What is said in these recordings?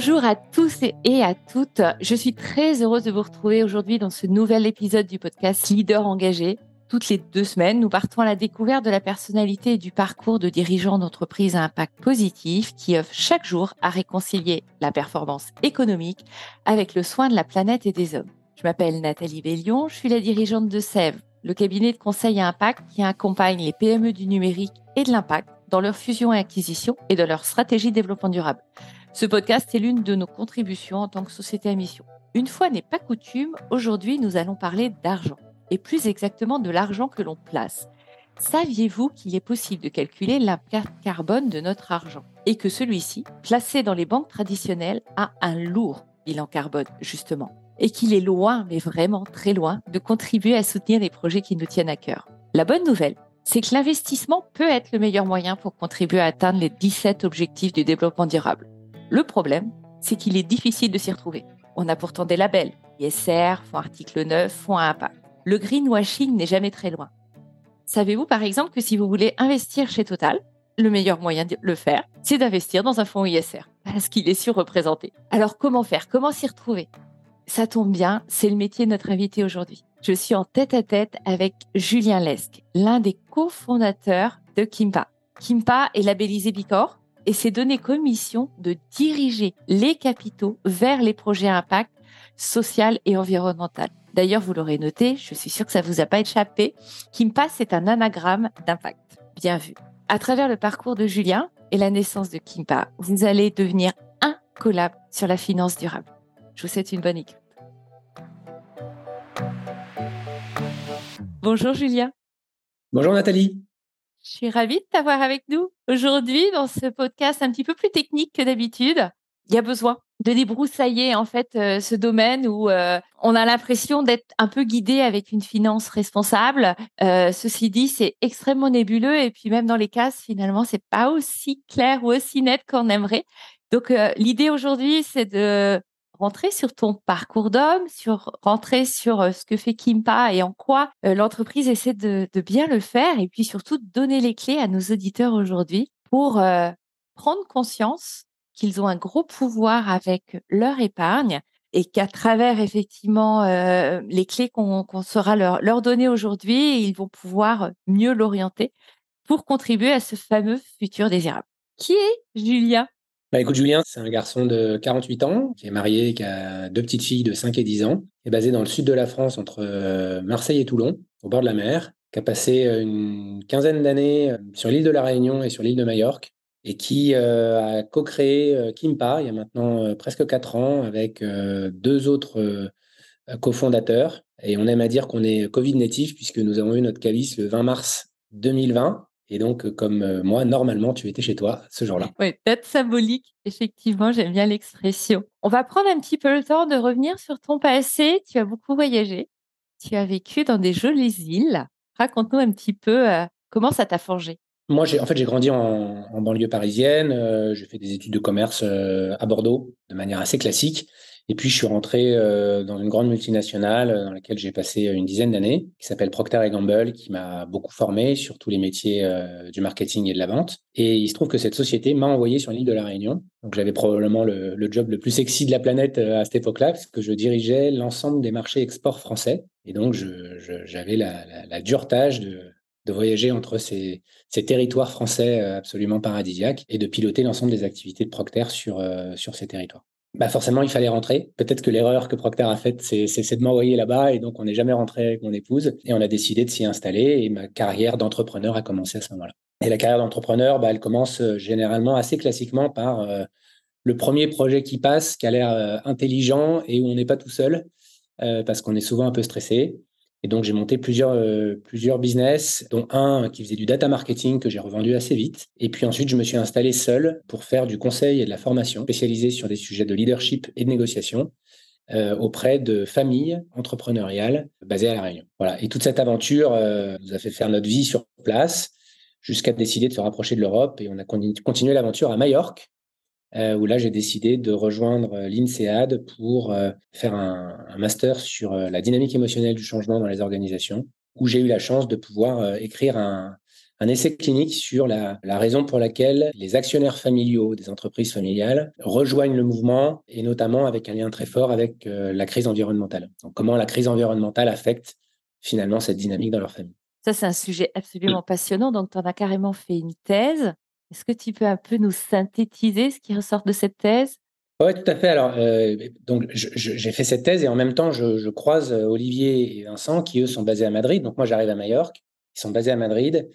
Bonjour à tous et à toutes. Je suis très heureuse de vous retrouver aujourd'hui dans ce nouvel épisode du podcast Leader engagé. Toutes les deux semaines, nous partons à la découverte de la personnalité et du parcours de dirigeants d'entreprises à impact positif qui œuvrent chaque jour à réconcilier la performance économique avec le soin de la planète et des hommes. Je m'appelle Nathalie Bellion, je suis la dirigeante de Sève, le cabinet de conseil à impact qui accompagne les PME du numérique et de l'impact dans leur fusion et acquisition et dans leur stratégie de développement durable. Ce podcast est l'une de nos contributions en tant que société à mission. Une fois n'est pas coutume, aujourd'hui nous allons parler d'argent, et plus exactement de l'argent que l'on place. Saviez-vous qu'il est possible de calculer l'impact carbone de notre argent et que celui-ci, placé dans les banques traditionnelles, a un lourd bilan carbone, justement, et qu'il est loin, mais vraiment très loin, de contribuer à soutenir les projets qui nous tiennent à cœur? La bonne nouvelle, c'est que l'investissement peut être le meilleur moyen pour contribuer à atteindre les 17 objectifs du développement durable. Le problème, c'est qu'il est difficile de s'y retrouver. On a pourtant des labels, ISR, Fonds Article 9, Fonds. Le greenwashing n'est jamais très loin. Savez-vous par exemple que si vous voulez investir chez Total, le meilleur moyen de le faire, c'est d'investir dans un fonds ISR, parce qu'il est surreprésenté. Alors comment faire? Comment s'y retrouver? Ça tombe bien, c'est le métier de notre invité aujourd'hui. Je suis en tête à tête avec Julien Lesque, l'un des cofondateurs de Kimpa. Kimpa est labellisé Bicor, et s'est donné comme mission de diriger les capitaux vers les projets impact social et environnemental. D'ailleurs, vous l'aurez noté, je suis sûre que ça vous a pas échappé, Kimpa, c'est un anagramme d'impact. Bien vu. À travers le parcours de Julien et la naissance de Kimpa, vous allez devenir un collab sur la finance durable. Je vous souhaite une bonne écoute. Bonjour Julien. Bonjour Nathalie. Je suis ravie de t'avoir avec nous aujourd'hui dans ce podcast un petit peu plus technique que d'habitude. Il y a besoin de débroussailler en fait euh, ce domaine où euh, on a l'impression d'être un peu guidé avec une finance responsable. Euh, ceci dit, c'est extrêmement nébuleux et puis même dans les cases, finalement, c'est pas aussi clair ou aussi net qu'on aimerait. Donc l'idée aujourd'hui, c'est de rentrer sur ton parcours d'homme, sur rentrer sur euh, ce que fait Kimpa et en quoi euh, l'entreprise essaie de, bien le faire, et puis surtout donner les clés à nos auditeurs aujourd'hui pour euh, prendre conscience qu'ils ont un gros pouvoir avec leur épargne et qu'à travers effectivement les clés qu'on sera leur, leur donner aujourd'hui, ils vont pouvoir mieux l'orienter pour contribuer à ce fameux futur désirable. Qui est Julia? Bah écoute, Julien, c'est un garçon de 48 ans, qui est marié, qui a deux petites filles de 5 et 10 ans, qui est basé dans le sud de la France, entre euh, Marseille et Toulon, au bord de la mer, qui a passé euh, une quinzaine d'années euh, sur l'île de la Réunion et sur l'île de Majorque, et qui a co-créé Kimpa il y a maintenant presque 4 ans avec deux autres cofondateurs. Et on aime à dire qu'on est Covid natif, puisque nous avons eu notre calice le 20 mars 2020. Et donc, euh, comme euh, moi, normalement, tu étais chez toi ce jour-là. Oui, date symbolique. Effectivement, j'aime bien l'expression. On va prendre un petit peu le temps de revenir sur ton passé. Tu as beaucoup voyagé. Tu as vécu dans des jolies îles. Raconte-nous un petit peu euh, comment ça t'a forgé. Moi, j'ai en fait j'ai grandi en, banlieue parisienne. j'ai fait des études de commerce à Bordeaux de manière assez classique. Et puis, je suis rentré euh, dans une grande multinationale euh, dans laquelle j'ai passé une dizaine d'années, qui s'appelle Procter Gamble, qui m'a beaucoup formé sur tous les métiers euh, du marketing et de la vente. Et il se trouve que cette société m'a envoyé sur l'île de la Réunion. Donc, j'avais probablement le, job le plus sexy de la planète à cette époque-là, parce que je dirigeais l'ensemble des marchés export français. Et donc, j'avais la, dure tâche de, de voyager entre ces, ces, territoires français absolument paradisiaques et de piloter l'ensemble des activités de Procter sur, sur ces territoires bah forcément, il fallait rentrer. Peut-être que l'erreur que Procter a faite, c'est, de m'envoyer là-bas et donc on n'est jamais rentré avec mon épouse et on a décidé de s'y installer et ma carrière d'entrepreneur a commencé à ce moment-là. Et la carrière d'entrepreneur, bah, elle commence euh, généralement assez classiquement par euh, le premier projet qui passe, qui a l'air euh, intelligent et où on n'est pas tout seul parce qu'on est souvent un peu stressé. Et donc, j'ai monté plusieurs, euh, plusieurs business, dont un qui faisait du data marketing que j'ai revendu assez vite. Et puis ensuite, je me suis installé seul pour faire du conseil et de la formation spécialisée sur des sujets de leadership et de négociation euh, auprès de familles entrepreneuriales basées à La Réunion. Voilà. Et toute cette aventure euh, nous a fait faire notre vie sur place jusqu'à décider de se rapprocher de l'Europe. Et on a continué l'aventure à Majorque, euh, où là, j'ai décidé de rejoindre euh, l'INSEAD pour euh, faire un, master sur la dynamique émotionnelle du changement dans les organisations, où j'ai eu la chance de pouvoir écrire un, un essai clinique sur la, raison pour laquelle les actionnaires familiaux des entreprises familiales rejoignent le mouvement et notamment avec un lien très fort avec la crise environnementale. Donc, comment la crise environnementale affecte finalement cette dynamique dans leur famille. Ça, c'est un sujet absolument passionnant. Donc, tu en as carrément fait une thèse. Est-ce que tu peux un peu nous synthétiser ce qui ressort de cette thèse? Oui, tout à fait. Alors, euh, donc, j'ai fait cette thèse et en même temps, je, croise euh, Olivier et Vincent qui, eux, sont basés à Madrid. Donc, moi, j'arrive à Majorque. Ils sont basés à Madrid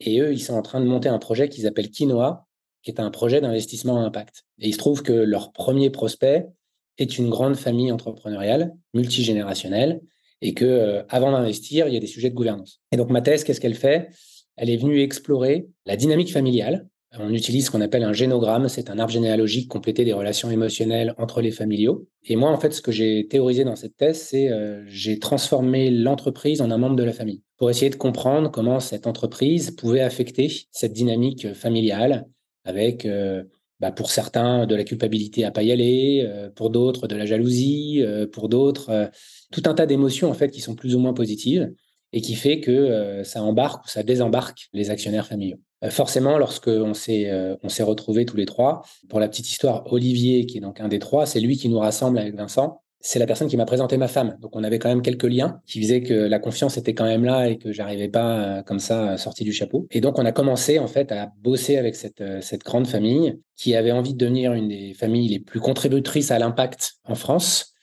et eux, ils sont en train de monter un projet qu'ils appellent Quinoa, qui est un projet d'investissement à impact. Et il se trouve que leur premier prospect est une grande famille entrepreneuriale, multigénérationnelle, et que euh, avant d'investir, il y a des sujets de gouvernance. Et donc, ma thèse, qu'est-ce qu'elle fait? Elle est venue explorer la dynamique familiale on utilise ce qu'on appelle un génogramme, c'est un arbre généalogique complété des relations émotionnelles entre les familiaux. Et moi, en fait, ce que j'ai théorisé dans cette thèse, c'est euh, j'ai transformé l'entreprise en un membre de la famille pour essayer de comprendre comment cette entreprise pouvait affecter cette dynamique familiale avec, euh, bah, pour certains, de la culpabilité à pas y aller, euh, pour d'autres, de la jalousie, pour d'autres, tout un tas d'émotions en fait qui sont plus ou moins positives et qui fait que ça embarque ou ça désembarque les actionnaires familiaux. Euh, forcément, lorsqu'on s'est euh, on s'est retrouvés tous les trois, pour la petite histoire, Olivier, qui est donc un des trois, c'est lui qui nous rassemble avec Vincent. C'est la personne qui m'a présenté ma femme. Donc, on avait quand même quelques liens qui faisaient que la confiance était quand même là et que j'arrivais pas euh, comme ça sorti du chapeau. Et donc, on a commencé en fait à bosser avec cette, cette grande famille qui avait envie de devenir une des familles les plus contributrices à l'impact en France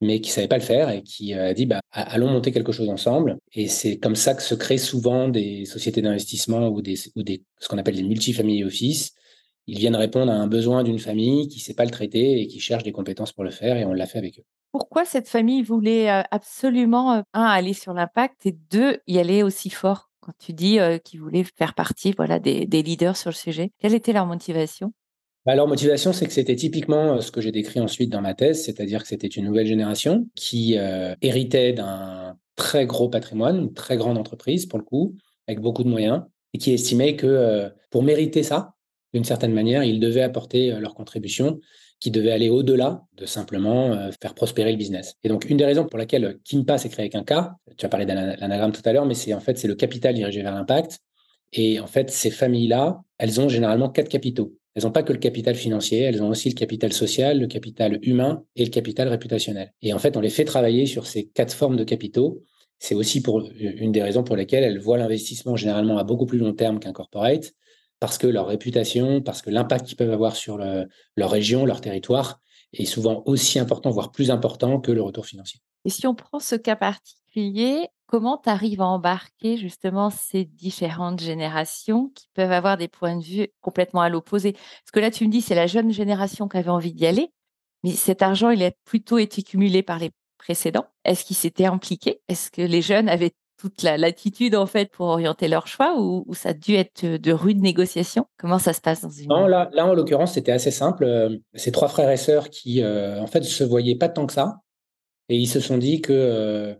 mais qui savait pas le faire et qui euh, a dit bah, allons monter quelque chose ensemble. Et c'est comme ça que se créent souvent des sociétés d'investissement ou des, ou des ce qu'on appelle des multifamiliers office. Ils viennent répondre à un besoin d'une famille qui ne sait pas le traiter et qui cherche des compétences pour le faire et on l'a fait avec eux. Pourquoi cette famille voulait euh, absolument, euh, un, aller sur l'impact et deux, y aller aussi fort? Quand tu dis qu'ils voulaient faire partie voilà, des, des leaders sur le sujet Quelle était leur motivation? Bah, leur motivation, c'est que c'était typiquement euh, ce que j'ai décrit ensuite dans ma thèse, c'est-à-dire que c'était une nouvelle génération qui euh, héritait d'un très gros patrimoine, une très grande entreprise pour le coup, avec beaucoup de moyens, et qui estimait que euh, pour mériter ça, d'une certaine manière, ils devaient apporter leur contribution qui devait aller au-delà de simplement faire prospérer le business. Et donc, une des raisons pour laquelle Kimpa s'est créé avec un K, tu as parlé de l'anagramme tout à l'heure, mais c'est en fait c'est le capital dirigé vers l'impact. Et en fait, ces familles-là, elles ont généralement quatre capitaux. Elles n'ont pas que le capital financier, elles ont aussi le capital social, le capital humain et le capital réputationnel. Et en fait, on les fait travailler sur ces quatre formes de capitaux. C'est aussi pour une des raisons pour lesquelles elles voient l'investissement généralement à beaucoup plus long terme qu'un corporate, parce que leur réputation, parce que l'impact qu'ils peuvent avoir sur leur région, leur territoire, est souvent aussi important, voire plus important que le retour financier. Et si on prend ce cas particulier, Comment tu arrives à embarquer justement ces différentes générations qui peuvent avoir des points de vue complètement à l'opposé? Parce que là, tu me dis, c'est la jeune génération qui avait envie d'y aller, mais cet argent, il a plutôt été cumulé par les précédents. Est-ce qu'ils s'étaient impliqués Est-ce que les jeunes avaient toute la latitude en fait pour orienter leur choix ou, ça a dû être de rudes négociations? Comment ça se passe dans une non, là, là, en l'occurrence, c'était assez simple. Ces trois frères et sœurs qui, euh, en fait, se voyaient pas tant que ça, et ils se sont dit que euh,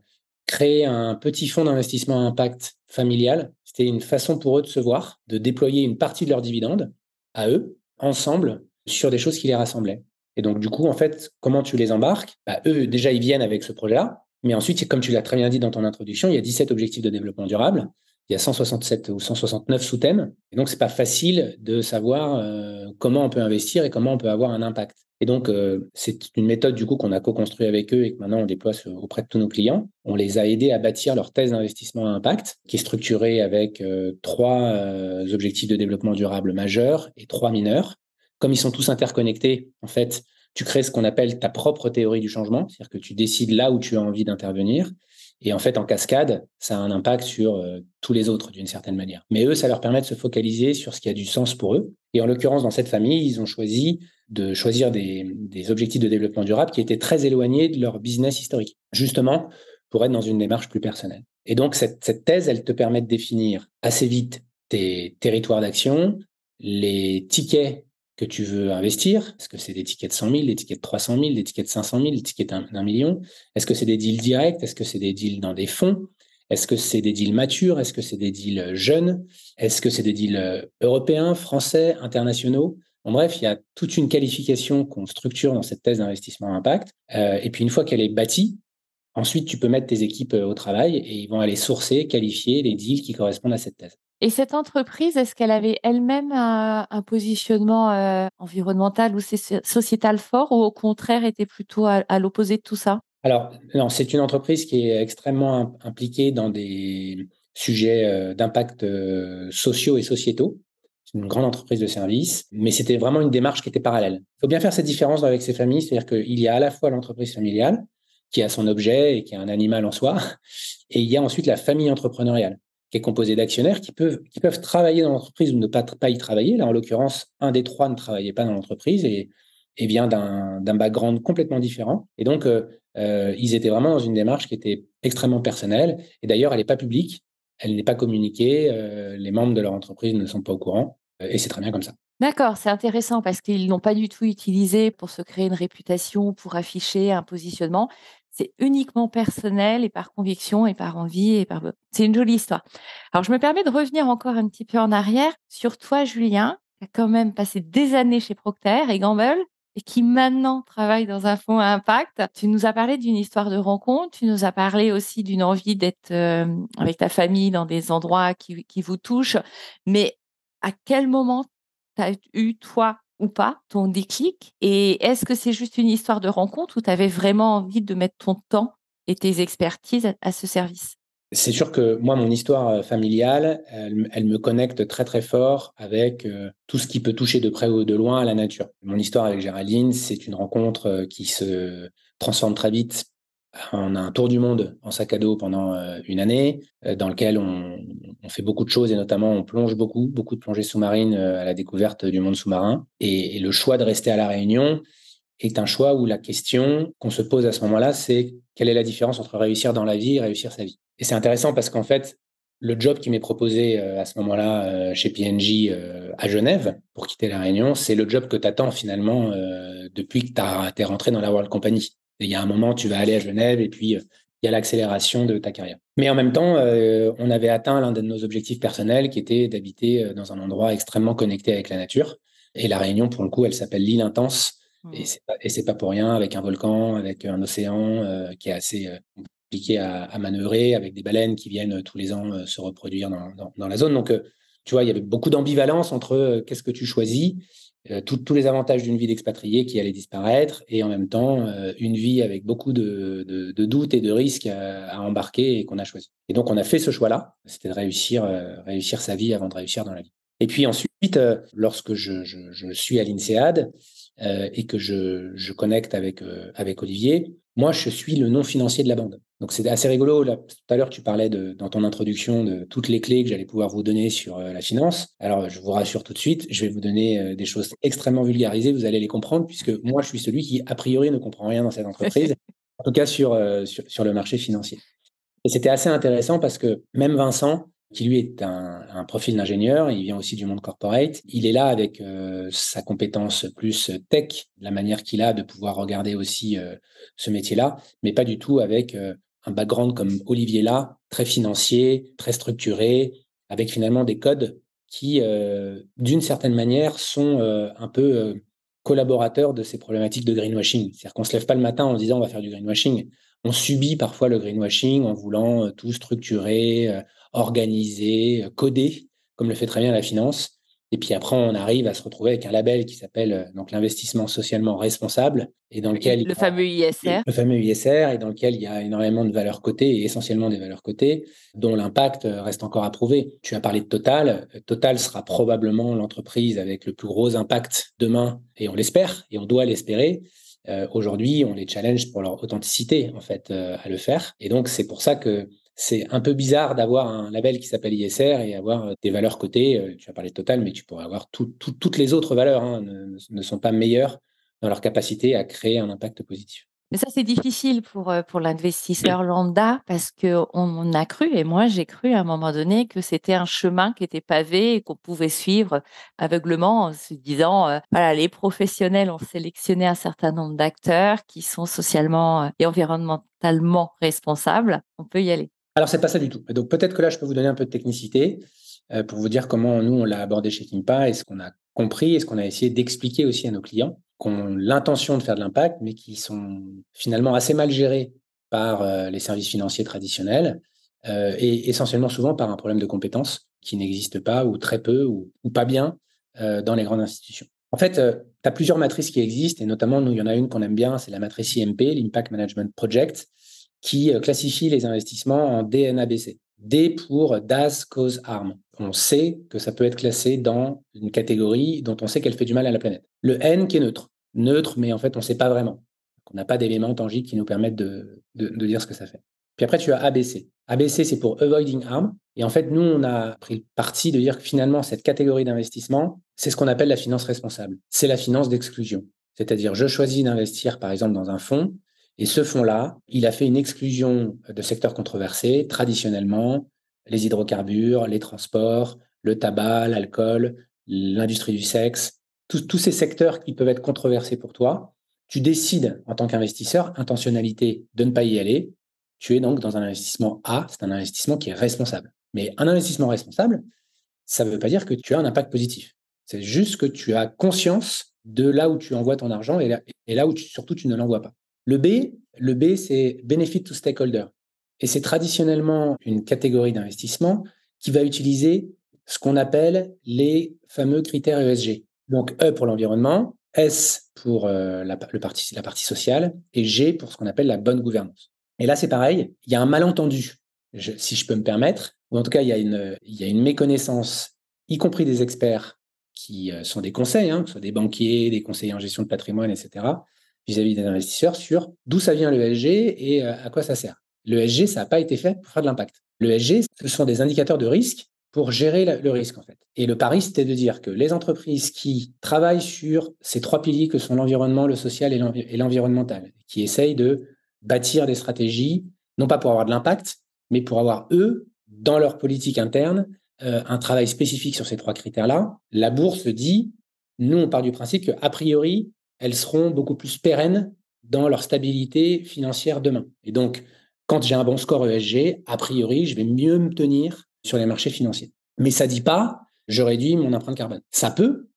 créer un petit fonds d'investissement impact familial. C'était une façon pour eux de se voir, de déployer une partie de leurs dividendes à eux, ensemble, sur des choses qui les rassemblaient. Et donc, du coup, en fait, comment tu les embarques? Bah, Eux, déjà, ils viennent avec ce projet-là. Mais ensuite, comme tu l'as très bien dit dans ton introduction, il y a 17 objectifs de développement durable. Il y a 167 ou 169 sous-thèmes. Et donc, c'est pas facile de savoir euh, comment on peut investir et comment on peut avoir un impact. Et donc, euh, c'est une méthode du coup qu'on a co-construit avec eux et que maintenant on déploie auprès de tous nos clients. On les a aidés à bâtir leur thèse d'investissement à impact, qui est structurée avec euh, trois euh, objectifs de développement durable majeurs et trois mineurs. Comme ils sont tous interconnectés, en fait, tu crées ce qu'on appelle ta propre théorie du changement, c'est-à-dire que tu décides là où tu as envie d'intervenir. Et en fait, en cascade, ça a un impact sur tous les autres d'une certaine manière. Mais eux, ça leur permet de se focaliser sur ce qui a du sens pour eux. Et en l'occurrence, dans cette famille, ils ont choisi de choisir des, objectifs de développement durable qui étaient très éloignés de leur business historique, justement pour être dans une démarche plus personnelle. Et donc, cette, cette thèse, elle te permet de définir assez vite tes territoires d'action, les tickets que tu veux investir. Est-ce que c'est des tickets de 100 000, des tickets de 300 000, des tickets de 500 000, des tickets d'un million Est-ce que c'est des deals directs? Est-ce que c'est des deals dans des fonds? Est-ce que c'est des deals matures? Est-ce que c'est des deals jeunes? Est-ce que c'est des deals euh, européens, français, internationaux? Bref, il y a toute une qualification qu'on structure dans cette thèse d'investissement impact. Euh, et puis une fois qu'elle est bâtie, ensuite tu peux mettre tes équipes euh, au travail et ils vont aller sourcer, qualifier les deals qui correspondent à cette thèse. Et cette entreprise, est-ce qu'elle avait elle-même un, positionnement euh, environnemental ou sociétal fort ou au contraire était plutôt à, l'opposé de tout ça? Alors, non, c'est une entreprise qui est extrêmement impliquée dans des sujets euh, d'impact euh, sociaux et sociétaux. C'est une grande entreprise de services, mais c'était vraiment une démarche qui était parallèle. Il faut bien faire cette différence avec ces familles, c'est-à-dire qu'il y a à la fois l'entreprise familiale, qui a son objet et qui est un animal en soi, et il y a ensuite la famille entrepreneuriale qui est composé d'actionnaires qui peuvent, qui peuvent travailler dans l'entreprise ou ne pas, y travailler. Là, en l'occurrence, un des trois ne travaillait pas dans l'entreprise et, et vient d'un background complètement différent. Et donc, euh, euh, ils étaient vraiment dans une démarche qui était extrêmement personnelle. Et d'ailleurs, elle n'est pas publique, elle n'est pas communiquée. Euh, les membres de leur entreprise ne sont pas au courant. et c'est très bien comme ça. D'accord, c'est intéressant parce qu'ils n'ont pas du tout utilisé pour se créer une réputation, pour afficher un positionnement. C'est uniquement personnel et par conviction et par envie et par. C'est une jolie histoire. Alors, je me permets de revenir encore un petit peu en arrière sur toi, Julien, qui a quand même passé des années chez Procter et Gamble et qui maintenant travaille dans un fonds à impact. Tu nous as parlé d'une histoire de rencontre, tu nous as parlé aussi d'une envie d'être euh, avec ta famille dans des endroits qui, qui vous touchent. Mais à quel moment tu as eu, toi, ou pas ton déclic Et est-ce que c'est juste une histoire de rencontre ou tu avais vraiment envie de mettre ton temps et tes expertises à, ce service? C'est sûr que moi, mon histoire euh, familiale, elle, me connecte très très fort avec euh, tout ce qui peut toucher de près ou de loin à la nature. Mon histoire avec Géraldine, c'est une rencontre euh, qui se transforme très vite on a un tour du monde en sac à dos pendant euh, une année, euh, dans lequel on, fait beaucoup de choses et notamment on plonge beaucoup, beaucoup de plongées sous-marines euh, à la découverte du monde sous-marin. Et, le choix de rester à La Réunion est un choix où la question qu'on se pose à ce moment-là, c'est quelle est la différence entre réussir dans la vie et réussir sa vie? Et c'est intéressant parce qu'en fait, le job qui m'est proposé à ce moment-là chez PNJ à Genève pour quitter La Réunion, c'est le job que tu attends finalement depuis que tu es rentré dans la World Company. Il y a un moment, tu vas aller à Genève et puis euh, il y a l'accélération de ta carrière. Mais en même temps, euh, on avait atteint l'un de nos objectifs personnels qui était d'habiter euh, dans un endroit extrêmement connecté avec la nature. Et la Réunion, pour le coup, elle s'appelle l'île intense. Mmh. Et c'est pas, pas pour rien, avec un volcan, avec un océan qui est assez compliqué à, manœuvrer, avec des baleines qui viennent tous les ans se reproduire dans, dans, la zone. Donc, tu vois, il y avait beaucoup d'ambivalence entre qu'est-ce que tu choisis euh, tous les avantages d'une vie d'expatrié qui allaient disparaître et en même temps euh, une vie avec beaucoup de, doutes et de risques à, embarquer et qu'on a choisi. Et donc on a fait ce choix-là, c'était de réussir, euh, sa vie avant de réussir dans la vie. Et puis ensuite, lorsque je, suis à l'INSEAD et que je, connecte avec Olivier, moi je suis le non financier de la bande. Donc c'est assez rigolo. Là, tout à l'heure, tu parlais de, dans ton introduction de toutes les clés que j'allais pouvoir vous donner sur euh, la finance. Alors, je vous rassure tout de suite, je vais vous donner euh, des choses extrêmement vulgarisées. Vous allez les comprendre puisque moi, je suis celui qui, a priori, ne comprend rien dans cette entreprise, en tout cas sur, euh, sur, le marché financier. Et c'était assez intéressant parce que même Vincent, qui lui est un, profil d'ingénieur, il vient aussi du monde corporate. Il est là avec sa compétence plus tech, la manière qu'il a de pouvoir regarder aussi ce métier-là, mais pas du tout avec un background comme Olivier là, très financier, très structuré, avec finalement des codes qui, euh, d'une certaine manière, sont euh, un peu euh, collaborateurs de ces problématiques de greenwashing. C'est-à-dire qu'on ne se lève pas le matin en disant on va faire du greenwashing. On subit parfois le greenwashing en voulant tout structurer, organiser, coder, comme le fait très bien la finance. Et puis après, on arrive à se retrouver avec un label qui s'appelle euh, donc l'investissement socialement responsable et dans lequel le fameux ISR, le fameux ISR et dans lequel il y a énormément de valeurs cotées et essentiellement des valeurs cotées dont l'impact euh, reste encore à prouver. Tu as parlé de Total. Total sera probablement l'entreprise avec le plus gros impact demain et on l'espère et on doit l'espérer. Euh, Aujourd'hui, on les challenge pour leur authenticité en fait à le faire et donc c'est pour ça que c'est un peu bizarre d'avoir un label qui s'appelle ISR et avoir euh, des valeurs cotées. Euh, tu as parlé de Total, mais tu pourrais avoir toutes les autres valeurs hein, ne, sont pas meilleures dans leur capacité à créer un impact positif. Mais ça, c'est difficile pour, euh, pour l'investisseur lambda parce qu'on a cru, et moi j'ai cru à un moment donné, que c'était un chemin qui était pavé et qu'on pouvait suivre aveuglement en se disant, voilà, les professionnels ont sélectionné un certain nombre d'acteurs qui sont socialement et environnementalement responsables, on peut y aller. Alors, c'est pas ça du tout. Donc, peut-être que là, je peux vous donner un peu de technicité euh, pour vous dire comment nous, on l'a abordé chez Kimpa et ce qu'on a compris et ce qu'on a essayé d'expliquer aussi à nos clients, qui ont l'intention de faire de l'impact, mais qui sont finalement assez mal gérés par euh, les services financiers traditionnels euh, et essentiellement souvent par un problème de compétences. qui n'existe pas ou très peu ou, pas bien dans les grandes institutions. En fait, tu as plusieurs matrices qui existent, et notamment, nous, il y en a une qu'on aime bien, c'est la matrice IMP, l'Impact Management Project, qui classifie les investissements en DNABC. D pour DAS Cause Harm. On sait que ça peut être classé dans une catégorie dont on sait qu'elle fait du mal à la planète. Le N qui est neutre. Neutre, mais en fait, on ne sait pas vraiment. On n'a pas d'éléments tangibles qui nous permettent de, dire ce que ça fait. Puis après, tu as ABC. ABC, c'est pour Avoiding Harm. Et en fait, nous, on a pris parti de dire que finalement, cette catégorie d'investissement, c'est ce qu'on appelle la finance responsable. C'est la finance d'exclusion. C'est-à-dire, je choisis d'investir, par exemple, dans un fonds et ce fonds-là, il a fait une exclusion de secteurs controversés, traditionnellement, les hydrocarbures, les transports, le tabac, l'alcool, l'industrie du sexe, tous, ces secteurs qui peuvent être controversés pour toi. Tu décides en tant qu'investisseur, intentionnalité, de ne pas y aller. Tu es donc dans un investissement A, c'est un investissement qui est responsable. Mais un investissement responsable, ça ne veut pas dire que tu as un impact positif. C'est juste que tu as conscience de là où tu envoies ton argent et là, où surtout tu ne l'envoies pas. Le B, c'est Benefit to Stakeholder. Et c'est traditionnellement une catégorie d'investissement qui va utiliser ce qu'on appelle les fameux critères ESG. Donc E pour l'environnement, S pour euh, la, partie sociale et G pour ce qu'on appelle la bonne gouvernance. Et là, c'est pareil, il y a un malentendu, si je peux me permettre, ou en tout cas, il y a une, méconnaissance, y compris des experts qui euh, sont des conseils, hein, soit des banquiers, des conseillers en gestion de patrimoine, etc., vis-à-vis des investisseurs sur d'où ça vient l'ESG et euh, à quoi ça sert. L'ESG, ça n'a pas été fait pour faire de l'impact. L'ESG, ce sont des indicateurs de risque pour gérer le risque, en fait. Et le pari, c'était de dire que les entreprises qui travaillent sur ces trois piliers que sont l'environnement, le social et l'environnemental, qui essayent de bâtir des stratégies, non pas pour avoir de l'impact, mais pour avoir, eux, dans leur politique interne, euh, un travail spécifique sur ces trois critères-là. La bourse dit, nous, on part du principe qu'a priori, elles seront beaucoup plus pérennes dans leur stabilité financière demain. Et donc, quand j'ai un bon score ESG, a priori, je vais mieux me tenir sur les marchés financiers. Mais ça ne dit pas, je réduis mon empreinte carbone. Ça peut,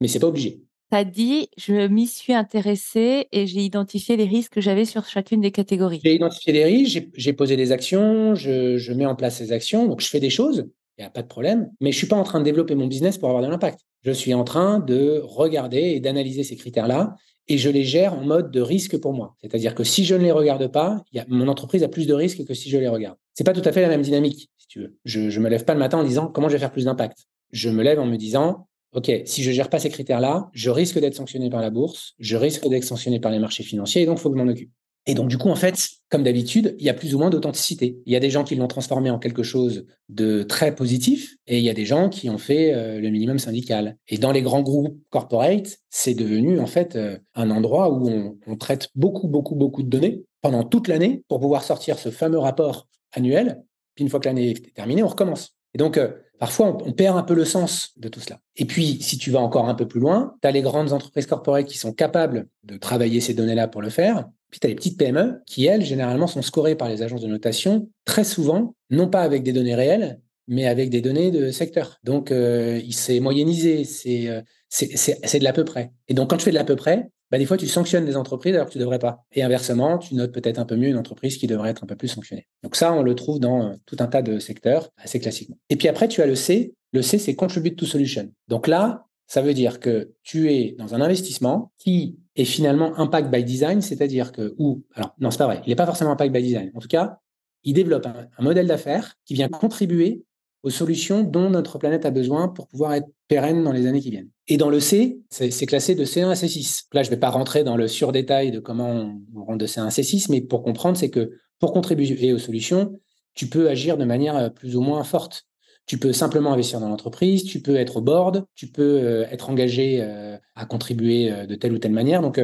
mais c'est pas obligé. Ça dit, je m'y suis intéressé et j'ai identifié les risques que j'avais sur chacune des catégories. J'ai identifié les risques, j'ai posé des actions, je, je, mets en place ces actions, donc je fais des choses, il n'y a pas de problème, mais je ne suis pas en train de développer mon business pour avoir de l'impact. Je suis en train de regarder et d'analyser ces critères-là et je les gère en mode de risque pour moi. C'est-à-dire que si je ne les regarde pas, mon entreprise a plus de risques que si je les regarde. C'est pas tout à fait la même dynamique, si tu veux. Je ne me lève pas le matin en disant comment je vais faire plus d'impact? Je me lève en me disant, OK, si je gère pas ces critères-là, je risque d'être sanctionné par la bourse, je risque d'être sanctionné par les marchés financiers et donc il faut que je m'en occupe. Et donc, du coup, en fait, comme d'habitude, il y a plus ou moins d'authenticité. Il y a des gens qui l'ont transformé en quelque chose de très positif et il y a des gens qui ont fait euh, le minimum syndical. Et dans les grands groupes corporate, c'est devenu en fait euh, un endroit où on, traite beaucoup, beaucoup, beaucoup de données pendant toute l'année pour pouvoir sortir ce fameux rapport annuel. Puis une fois que l'année est terminée, on recommence. Et donc, euh, parfois, on, perd un peu le sens de tout cela. Et puis, si tu vas encore un peu plus loin, tu as les grandes entreprises corporate qui sont capables de travailler ces données-là pour le faire. Puis tu as les petites PME qui, elles, généralement, sont scorées par les agences de notation, très souvent, non pas avec des données réelles, mais avec des données de secteur. Donc, euh, il s'est moyennisé, euh, c'est de l'à peu près. Et donc, quand tu fais de l'à peu près, bah, des fois, tu sanctionnes des entreprises alors que tu ne devrais pas. Et inversement, tu notes peut-être un peu mieux une entreprise qui devrait être un peu plus sanctionnée. Donc ça, on le trouve dans euh, tout un tas de secteurs assez classiquement. Et puis après, tu as le C. Le C, c'est Contribute to Solution. Donc là, ça veut dire que tu es dans un investissement qui est finalement impact by design, c'est-à-dire que, ou, alors, non, c'est pas vrai, il n'est pas forcément impact by design. En tout cas, il développe un, modèle d'affaires qui vient contribuer aux solutions dont notre planète a besoin pour pouvoir être pérenne dans les années qui viennent. Et dans le C, c'est classé de C1 à C6. Là, je ne vais pas rentrer dans le surdétail de comment on rentre de C1 à C6, mais pour comprendre, c'est que pour contribuer aux solutions, tu peux agir de manière euh, plus ou moins forte. Tu peux simplement investir dans l'entreprise, tu peux être au board, tu peux euh, être engagé euh, à contribuer de telle ou telle manière. Donc,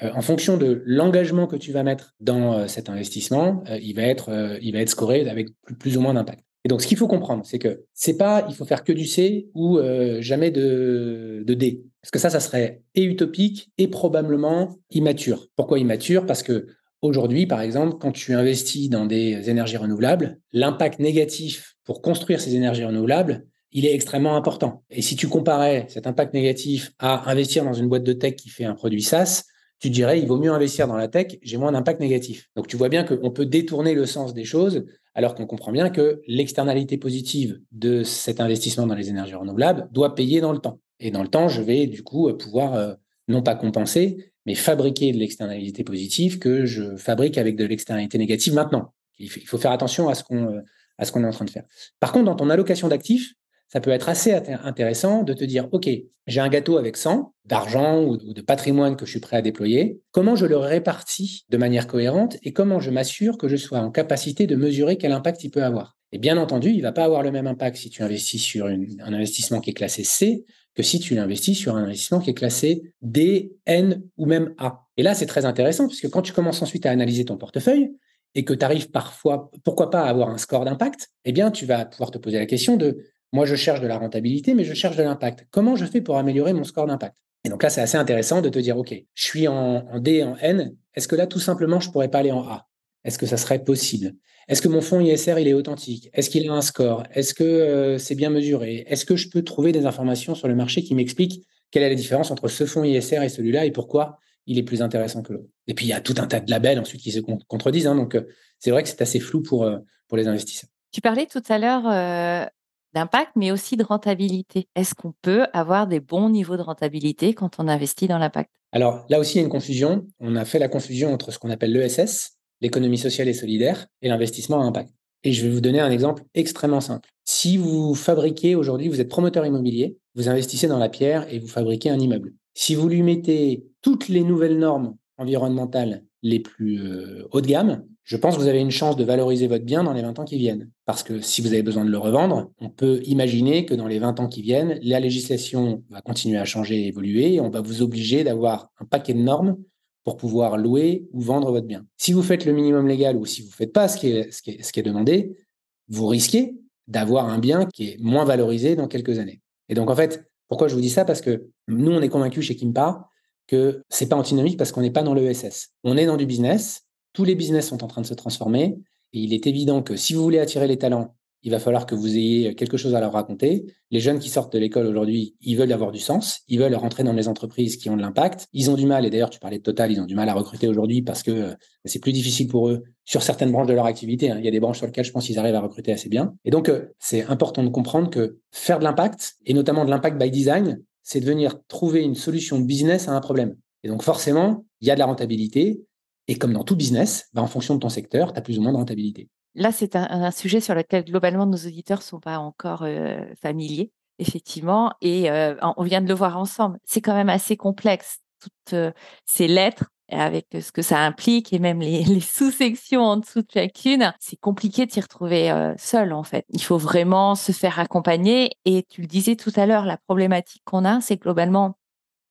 en fonction de l'engagement que tu vas mettre dans cet investissement, il va être, il va être scoré avec plus, ou moins d'impact. Et donc, ce qu'il faut comprendre, c'est que c'est pas, il faut faire que du C ou jamais de, de D. Parce que ça, ça serait et utopique et probablement immature. Pourquoi immature? Parce que Aujourd'hui, par exemple, quand tu investis dans des énergies renouvelables, l'impact négatif pour construire ces énergies renouvelables, il est extrêmement important. Et si tu comparais cet impact négatif à investir dans une boîte de tech qui fait un produit SaaS, tu dirais, il vaut mieux investir dans la tech, j'ai moins d'impact négatif. Donc tu vois bien qu'on peut détourner le sens des choses alors qu'on comprend bien que l'externalité positive de cet investissement dans les énergies renouvelables doit payer dans le temps. Et dans le temps, je vais du coup pouvoir euh, non pas compenser, mais fabriquer de l'externalité positive que je fabrique avec de l'externalité négative maintenant. Il faut faire attention euh, à ce qu'on est en train de faire. Par contre, dans ton allocation d'actifs, ça peut être assez intéressant de te dire, OK, j'ai un gâteau avec 100 d'argent ou de patrimoine que je suis prêt à déployer. Comment je le répartis de manière cohérente et comment je m'assure que je sois en capacité de mesurer quel impact il peut avoir? Et bien entendu, il ne va pas avoir le même impact si tu investis sur un investissement qui est classé C que si tu l'investis sur un investissement qui est classé D, N ou même A. Et là, c'est très intéressant puisque quand tu commences ensuite à analyser ton portefeuille, et que tu arrives parfois, pourquoi pas, à avoir un score d'impact, eh bien, tu vas pouvoir te poser la question de moi, je cherche de la rentabilité, mais je cherche de l'impact. Comment je fais pour améliorer mon score d'impact? Et donc là, c'est assez intéressant de te dire, OK, je suis en, D, en N. Est-ce que là, tout simplement, je pourrais pas aller en A? Est-ce que ça serait possible? Est-ce que mon fonds ISR, il est authentique? Est-ce qu'il a un score? Est-ce que euh, c'est bien mesuré? Est-ce que je peux trouver des informations sur le marché qui m'expliquent quelle est la différence entre ce fonds ISR et celui-là et pourquoi il est plus intéressant que l'autre? Et puis, il y a tout un tas de labels ensuite qui se contredisent. Hein, donc, euh, c'est vrai que c'est assez flou pour, euh, pour les investisseurs. Tu parlais tout à l'heure d'impact, mais aussi de rentabilité. Est-ce qu'on peut avoir des bons niveaux de rentabilité quand on investit dans l'impact? Alors là aussi, il y a une confusion. On a fait la confusion entre ce qu'on appelle l'ESS, l'économie sociale et solidaire, et l'investissement à impact. Et je vais vous donner un exemple extrêmement simple. Si vous fabriquez aujourd'hui, vous êtes promoteur immobilier, vous investissez dans la pierre et vous fabriquez un immeuble. Si vous lui mettez toutes les nouvelles normes environnementales les plus euh, haut de gamme, je pense que vous avez une chance de valoriser votre bien dans les 20 ans qui viennent. Parce que si vous avez besoin de le revendre, on peut imaginer que dans les 20 ans qui viennent, la législation va continuer à changer et évoluer et on va vous obliger d'avoir un paquet de normes pour pouvoir louer ou vendre votre bien. Si vous faites le minimum légal ou si vous ne faites pas ce qui, est, ce, qui est, ce qui est demandé, vous risquez d'avoir un bien qui est moins valorisé dans quelques années. Et donc, en fait, pourquoi je vous dis ça? Parce que nous, on est convaincus chez Kimpa que c'est pas antinomique parce qu'on n'est pas dans l'ESS. On est dans du business. Tous les business sont en train de se transformer. Et il est évident que si vous voulez attirer les talents, il va falloir que vous ayez quelque chose à leur raconter. Les jeunes qui sortent de l'école aujourd'hui, ils veulent avoir du sens, ils veulent rentrer dans les entreprises qui ont de l'impact. Ils ont du mal, et d'ailleurs tu parlais de Total, ils ont du mal à recruter aujourd'hui parce que euh, c'est plus difficile pour eux sur certaines branches de leur activité. Hein. Il y a des branches sur lesquelles je pense qu'ils arrivent à recruter assez bien. Et donc euh, c'est important de comprendre que faire de l'impact, et notamment de l'impact by design, c'est de venir trouver une solution business à un problème. Et donc forcément, il y a de la rentabilité. Et comme dans tout business, bah, en fonction de ton secteur, tu as plus ou moins de rentabilité. Là, c'est un, sujet sur lequel globalement nos auditeurs ne sont pas encore euh, familiers, effectivement. Et euh, on vient de le voir ensemble. C'est quand même assez complexe, toutes euh, ces lettres avec ce que ça implique et même les, sous-sections en dessous de chacune, c'est compliqué de s'y retrouver seul en fait. Il faut vraiment se faire accompagner et tu le disais tout à l'heure, la problématique qu'on a, c'est globalement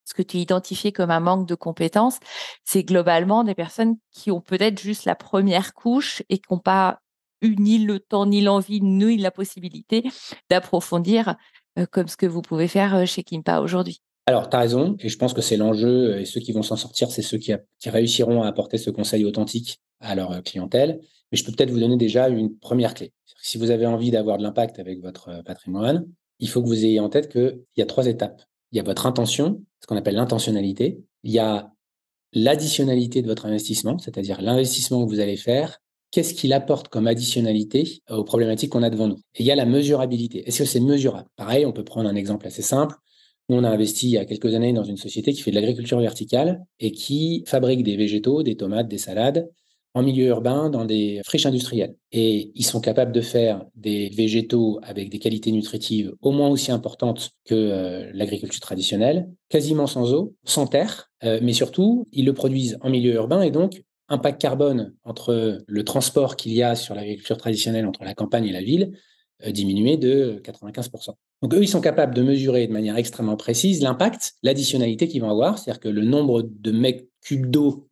ce que tu identifiais comme un manque de compétences, c'est globalement des personnes qui ont peut-être juste la première couche et qui n'ont pas eu ni le temps, ni l'envie, ni la possibilité d'approfondir comme ce que vous pouvez faire chez Kimpa aujourd'hui. Alors, tu as raison, et je pense que c'est l'enjeu, et ceux qui vont s'en sortir, c'est ceux qui, réussiront à apporter ce conseil authentique à leur euh, clientèle. Mais je peux peut-être vous donner déjà une première clé. Si vous avez envie d'avoir de l'impact avec votre euh, patrimoine, il faut que vous ayez en tête qu'il y a trois étapes. Il y a votre intention, ce qu'on appelle l'intentionnalité. Il y a l'additionnalité de votre investissement, c'est-à-dire l'investissement que vous allez faire. Qu'est-ce qu'il apporte comme additionnalité aux problématiques qu'on a devant nous? Et il y a la mesurabilité. Est-ce que c'est mesurable? Pareil, on peut prendre un exemple assez simple on a investi il y a quelques années dans une société qui fait de l'agriculture verticale et qui fabrique des végétaux, des tomates, des salades en milieu urbain dans des friches industrielles. Et ils sont capables de faire des végétaux avec des qualités nutritives au moins aussi importantes que euh, l'agriculture traditionnelle, quasiment sans eau, sans terre, euh, mais surtout, ils le produisent en milieu urbain et donc impact carbone entre le transport qu'il y a sur l'agriculture traditionnelle entre la campagne et la ville euh, diminué de 95%. Donc eux, ils sont capables de mesurer de manière extrêmement précise l'impact, l'additionnalité qu'ils vont avoir, c'est-à-dire que le nombre de mètres cubes d'eau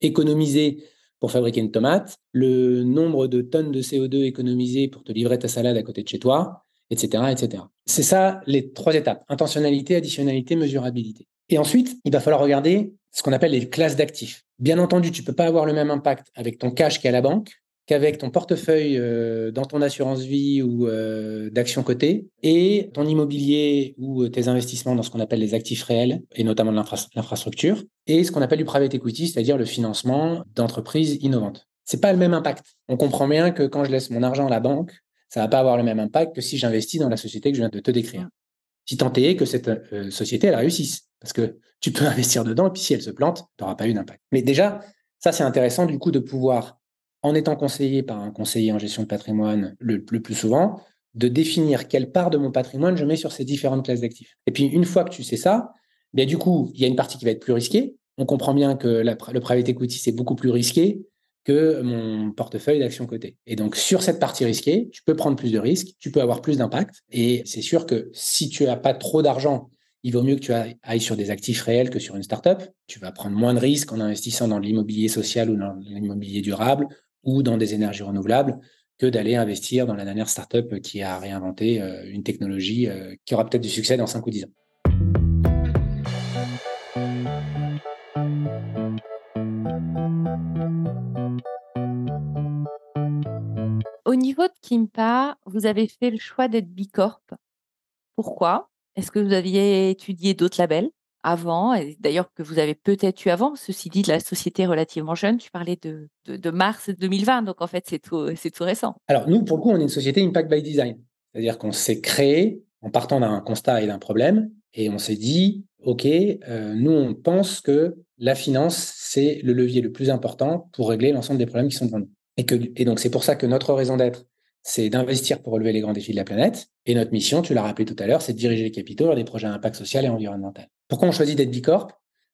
économisés pour fabriquer une tomate, le nombre de tonnes de CO2 économisées pour te livrer ta salade à côté de chez toi, etc. etc. C'est ça les trois étapes, intentionnalité, additionnalité, mesurabilité. Et ensuite, il va falloir regarder ce qu'on appelle les classes d'actifs. Bien entendu, tu ne peux pas avoir le même impact avec ton cash qu'à la banque, qu'avec ton portefeuille euh, dans ton assurance vie ou euh, d'action cotée et ton immobilier ou euh, tes investissements dans ce qu'on appelle les actifs réels et notamment l'infrastructure et ce qu'on appelle du private equity, c'est-à-dire le financement d'entreprises innovantes. c'est pas le même impact. On comprend bien que quand je laisse mon argent à la banque, ça va pas avoir le même impact que si j'investis dans la société que je viens de te décrire. Si tant est que cette euh, société, elle réussisse. Parce que tu peux investir dedans, et puis si elle se plante, tu n'auras pas eu d'impact. Mais déjà, ça, c'est intéressant du coup de pouvoir, en étant conseillé par un conseiller en gestion de patrimoine le, plus souvent, de définir quelle part de mon patrimoine je mets sur ces différentes classes d'actifs. Et puis, une fois que tu sais ça, bien, du coup, il y a une partie qui va être plus risquée. On comprend bien que le private equity, c'est beaucoup plus risqué que mon portefeuille d'actions cotées. Et donc, sur cette partie risquée, tu peux prendre plus de risques, tu peux avoir plus d'impact. Et c'est sûr que si tu n'as pas trop d'argent, il vaut mieux que tu ailles sur des actifs réels que sur une startup. Tu vas prendre moins de risques en investissant dans l'immobilier social ou dans l'immobilier durable ou dans des énergies renouvelables que d'aller investir dans la dernière startup qui a réinventé euh, une technologie euh, qui aura peut-être du succès dans 5 ou 10 ans. Au niveau de Kimpa, vous avez fait le choix d'être Bicorp. Pourquoi? Est-ce que vous aviez étudié d'autres labels? Avant D'ailleurs, que vous avez peut-être eu avant. Ceci dit, de la société relativement jeune. Tu parlais de, de, mars 2020, donc en fait, c'est tout, tout récent. Alors, nous, pour le coup, on est une société Impact by Design. C'est-à-dire qu'on s'est créé en partant d'un constat et d'un problème, et on s'est dit, OK, euh, nous, on pense que la finance, c'est le levier le plus important pour régler l'ensemble des problèmes qui sont devant nous. Et, donc, c'est pour ça que notre raison d'être, c'est d'investir pour relever les grands défis de la planète. Et notre mission, tu l'as rappelé tout à l'heure, c'est de diriger les capitaux vers des projets à impact social et environnemental. Pourquoi on choisit d'être Bicorp?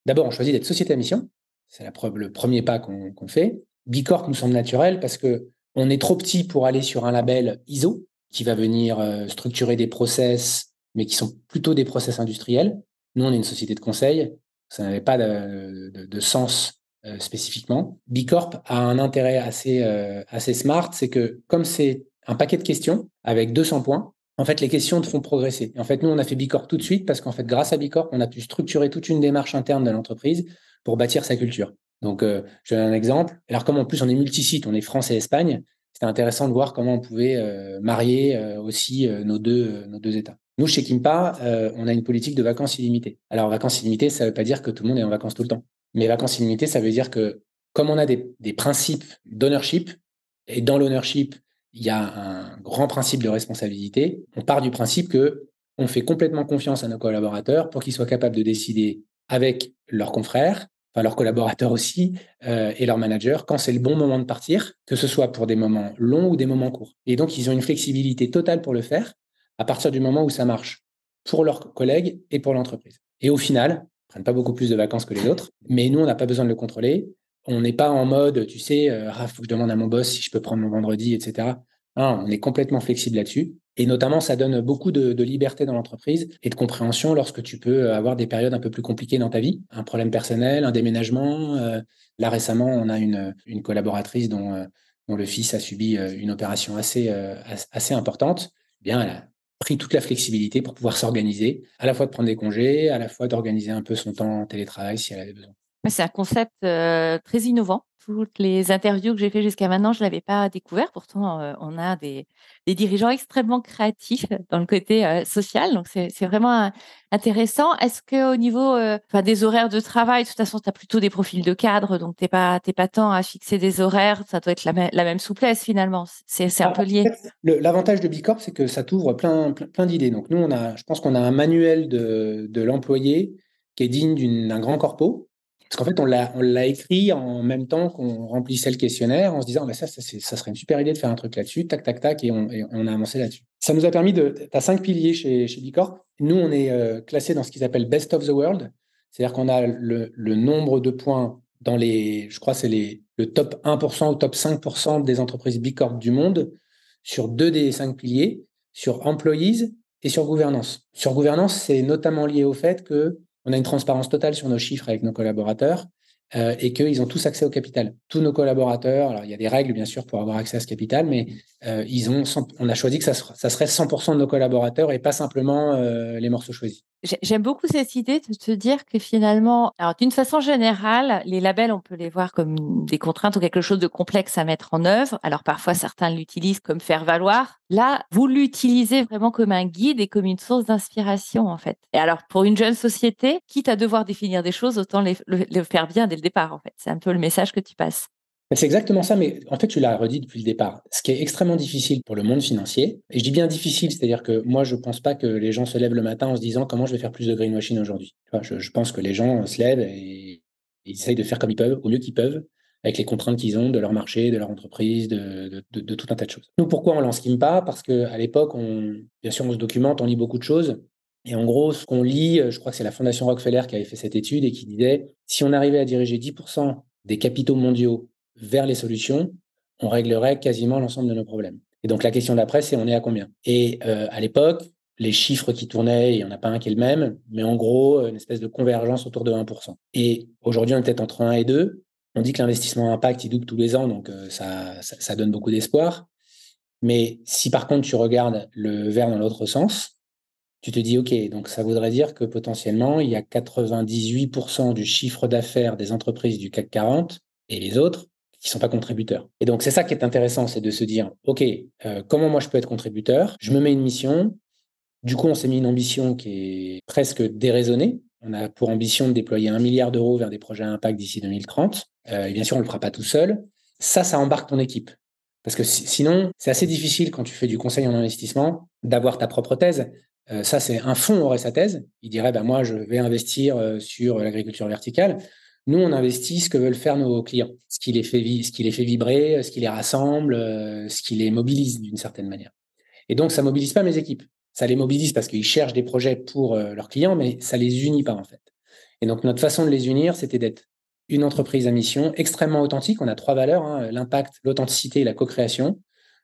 D'abord, on choisit d'être société à mission. C'est le premier pas qu'on fait. Bicorp nous semble naturel parce que on est trop petit pour aller sur un label ISO qui va venir euh, structurer des process, mais qui sont plutôt des process industriels. Nous, on est une société de conseil. Ça n'avait pas de sens euh, spécifiquement. Bicorp a un intérêt assez, euh, assez smart, c'est que comme c'est un paquet de questions avec 200 points, en fait, les questions te font progresser. en fait, nous, on a fait Bicorp tout de suite parce qu'en fait, grâce à Bicorp, on a pu structurer toute une démarche interne de l'entreprise pour bâtir sa culture. Donc, euh, je donne un exemple. Alors, comme en plus, on est multisite, on est France et Espagne, c'était intéressant de voir comment on pouvait marier aussi nos, deux, nos deux États. Nous, chez Kimpa, on a une politique de vacances illimitées. Alors, vacances illimitées, ça ne veut pas dire que tout le monde est en vacances tout le temps. Mais vacances illimitées, ça veut dire que comme on a des, principes d'ownership, et dans l'ownership, il y a un grand principe de responsabilité, on part du principe que on fait complètement confiance à nos collaborateurs pour qu'ils soient capables de décider avec leurs confrères, enfin leurs collaborateurs aussi, euh, et leurs managers, quand c'est le bon moment de partir, que ce soit pour des moments longs ou des moments courts. Et donc, ils ont une flexibilité totale pour le faire à partir du moment où ça marche pour leurs collègues et pour l'entreprise. Et au final, prennent pas beaucoup plus de vacances que les autres. Mais nous, on n'a pas besoin de le contrôler. On n'est pas en mode, tu sais, euh, ah, je demande à mon boss si je peux prendre mon vendredi, etc. on est complètement flexible là-dessus. Et notamment, ça donne beaucoup de, liberté dans l'entreprise et de compréhension lorsque tu peux avoir des périodes un peu plus compliquées dans ta vie, un problème personnel, un déménagement. Euh, là, récemment, on a une, collaboratrice dont, euh, dont le fils a subi une opération assez, importante. Bien, elle a pris toute la flexibilité pour pouvoir s'organiser, à la fois de prendre des congés, à la fois d'organiser un peu son temps en télétravail si elle avait besoin. C'est un concept euh, très innovant. Toutes les interviews que j'ai fait jusqu'à maintenant, je ne l'avais pas découvert. Pourtant, euh, on a des, dirigeants extrêmement créatifs dans le côté euh, social. Donc, c'est vraiment intéressant. Est-ce qu'au niveau des horaires de travail, de toute façon, tu as plutôt des profils de cadre, donc tu n'es pas, pas tant à fixer des horaires. Ça doit être la, même souplesse finalement. C'est un peu lié. L'avantage de Bicorp, c'est que ça t'ouvre plein, plein, d'idées. Donc, nous, on a, je pense qu'on a un manuel de, de l'employé qui est digne d'un grand corpo parce qu'en fait, on l'a écrit en même temps qu'on remplissait le questionnaire en se disant, bah, ça, serait une super idée de faire un truc là-dessus, tac, tac, tac, et on, a avancé là-dessus. Ça nous a permis de. Tu as cinq piliers chez, Bicorp. Nous, on est euh, classé dans ce qu'ils appellent Best of the World. C'est-à-dire qu'on a le, nombre de points dans les. Je crois c'est les le top 1% ou top 5% des entreprises Bicorp du monde sur deux des cinq piliers, sur employees et sur gouvernance. Sur gouvernance, c'est notamment lié au fait que on a une transparence totale sur nos chiffres avec nos collaborateurs euh, et qu'ils ont tous accès au capital. Tous nos collaborateurs, alors il y a des règles bien sûr pour avoir accès à ce capital, mais euh, ils ont, on a choisi que ça, serait 100% de nos collaborateurs et pas simplement euh, les morceaux choisis. J'aime beaucoup cette idée de te dire que finalement, d'une façon générale, les labels, on peut les voir comme des contraintes ou quelque chose de complexe à mettre en œuvre. Alors parfois, certains l'utilisent comme faire valoir. Là, vous l'utilisez vraiment comme un guide et comme une source d'inspiration, en fait. Et alors, pour une jeune société, quitte à devoir définir des choses, autant le faire bien dès le départ, en fait. C'est un peu le message que tu passes. C'est exactement ça, mais en fait, tu l'as redit depuis le départ. Ce qui est extrêmement difficile pour le monde financier, et je dis bien difficile, c'est-à-dire que moi, je ne pense pas que les gens se lèvent le matin en se disant comment je vais faire plus de greenwashing aujourd'hui. Je, je, pense que les gens se lèvent et, ils essayent de faire comme ils peuvent, au mieux qu'ils peuvent, avec les contraintes qu'ils ont de leur marché, de leur entreprise, de, tout un tas de choses. Nous, pourquoi on lance Kimpa Parce qu'à l'époque, bien sûr, on se documente, on lit beaucoup de choses. Et en gros, ce qu'on lit, je crois que c'est la Fondation Rockefeller qui avait fait cette étude et qui disait, si on arrivait à diriger 10% des capitaux mondiaux vers les solutions, on réglerait quasiment l'ensemble de nos problèmes. Et donc la question d'après, c'est on est à combien? Et euh, à l'époque, les chiffres qui tournaient, il n'y en a pas un qui est le même, mais en gros, une espèce de convergence autour de 1%. Et aujourd'hui, on est peut-être entre 1 et 2. On dit que l'investissement impact, il double tous les ans, donc euh, ça, ça, donne beaucoup d'espoir. Mais si par contre tu regardes le verre dans l'autre sens, tu te dis, OK, donc ça voudrait dire que potentiellement, il y a 98% du chiffre d'affaires des entreprises du CAC 40 et les autres qui sont pas contributeurs. Et donc, c'est ça qui est intéressant, c'est de se dire, OK, euh, comment moi je peux être contributeur? Je me mets une mission. Du coup, on s'est mis une ambition qui est presque déraisonnée. On a pour ambition de déployer un milliard d'euros vers des projets à impact d'ici 2030. Euh, et bien sûr, on le fera pas tout seul. Ça, ça embarque ton équipe. Parce que sinon, c'est assez difficile quand tu fais du conseil en investissement d'avoir ta propre thèse. Euh, ça, c'est un fonds aurait sa thèse. Il dirait, ben, moi, je vais investir sur l'agriculture verticale. Nous, on investit ce que veulent faire nos clients, ce qui les fait, vibrer, ce qui les rassemble, ce qui les mobilise d'une certaine manière. Et donc, ça mobilise pas mes équipes. Ça les mobilise parce qu'ils cherchent des projets pour leurs clients, mais ça les unit pas en fait. Et donc, notre façon de les unir, c'était d'être une entreprise à mission extrêmement authentique. On a trois valeurs, hein, l'impact, l'authenticité et la co-création,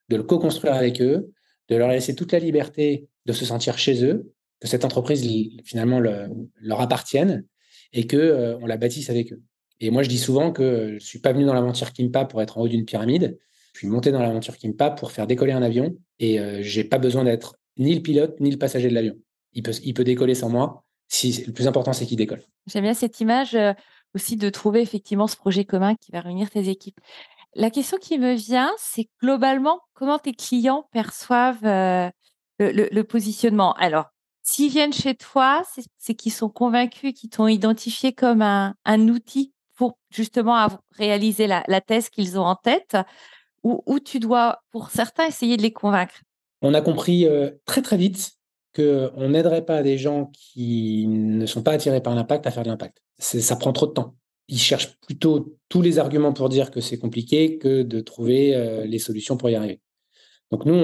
de le co-construire avec eux, de leur laisser toute la liberté de se sentir chez eux, que cette entreprise finalement leur appartienne et que on la bâtisse avec eux. Et moi, je dis souvent que je suis pas venu dans l'aventure Kimpa pour être en haut d'une pyramide. Je suis monté dans l'aventure Kimpa pour faire décoller un avion et euh, j'ai pas besoin d'être ni le pilote ni le passager de l'avion. Il peut, il peut décoller sans moi. Si, le plus important, c'est qu'il décolle. J'aime bien cette image. Aussi de trouver effectivement ce projet commun qui va réunir tes équipes. La question qui me vient, c'est globalement comment tes clients perçoivent euh, le, positionnement? Alors, s'ils viennent chez toi, c'est qu'ils sont convaincus, qu'ils t'ont identifié comme un, outil pour justement réaliser la, thèse qu'ils ont en tête, ou, tu dois, pour certains, essayer de les convaincre? On a compris euh, très très vite qu'on n'aiderait pas des gens qui ne sont pas attirés par l'impact à faire de l'impact. Ça prend trop de temps. Ils cherchent plutôt tous les arguments pour dire que c'est compliqué que de trouver euh, les solutions pour y arriver. Donc nous,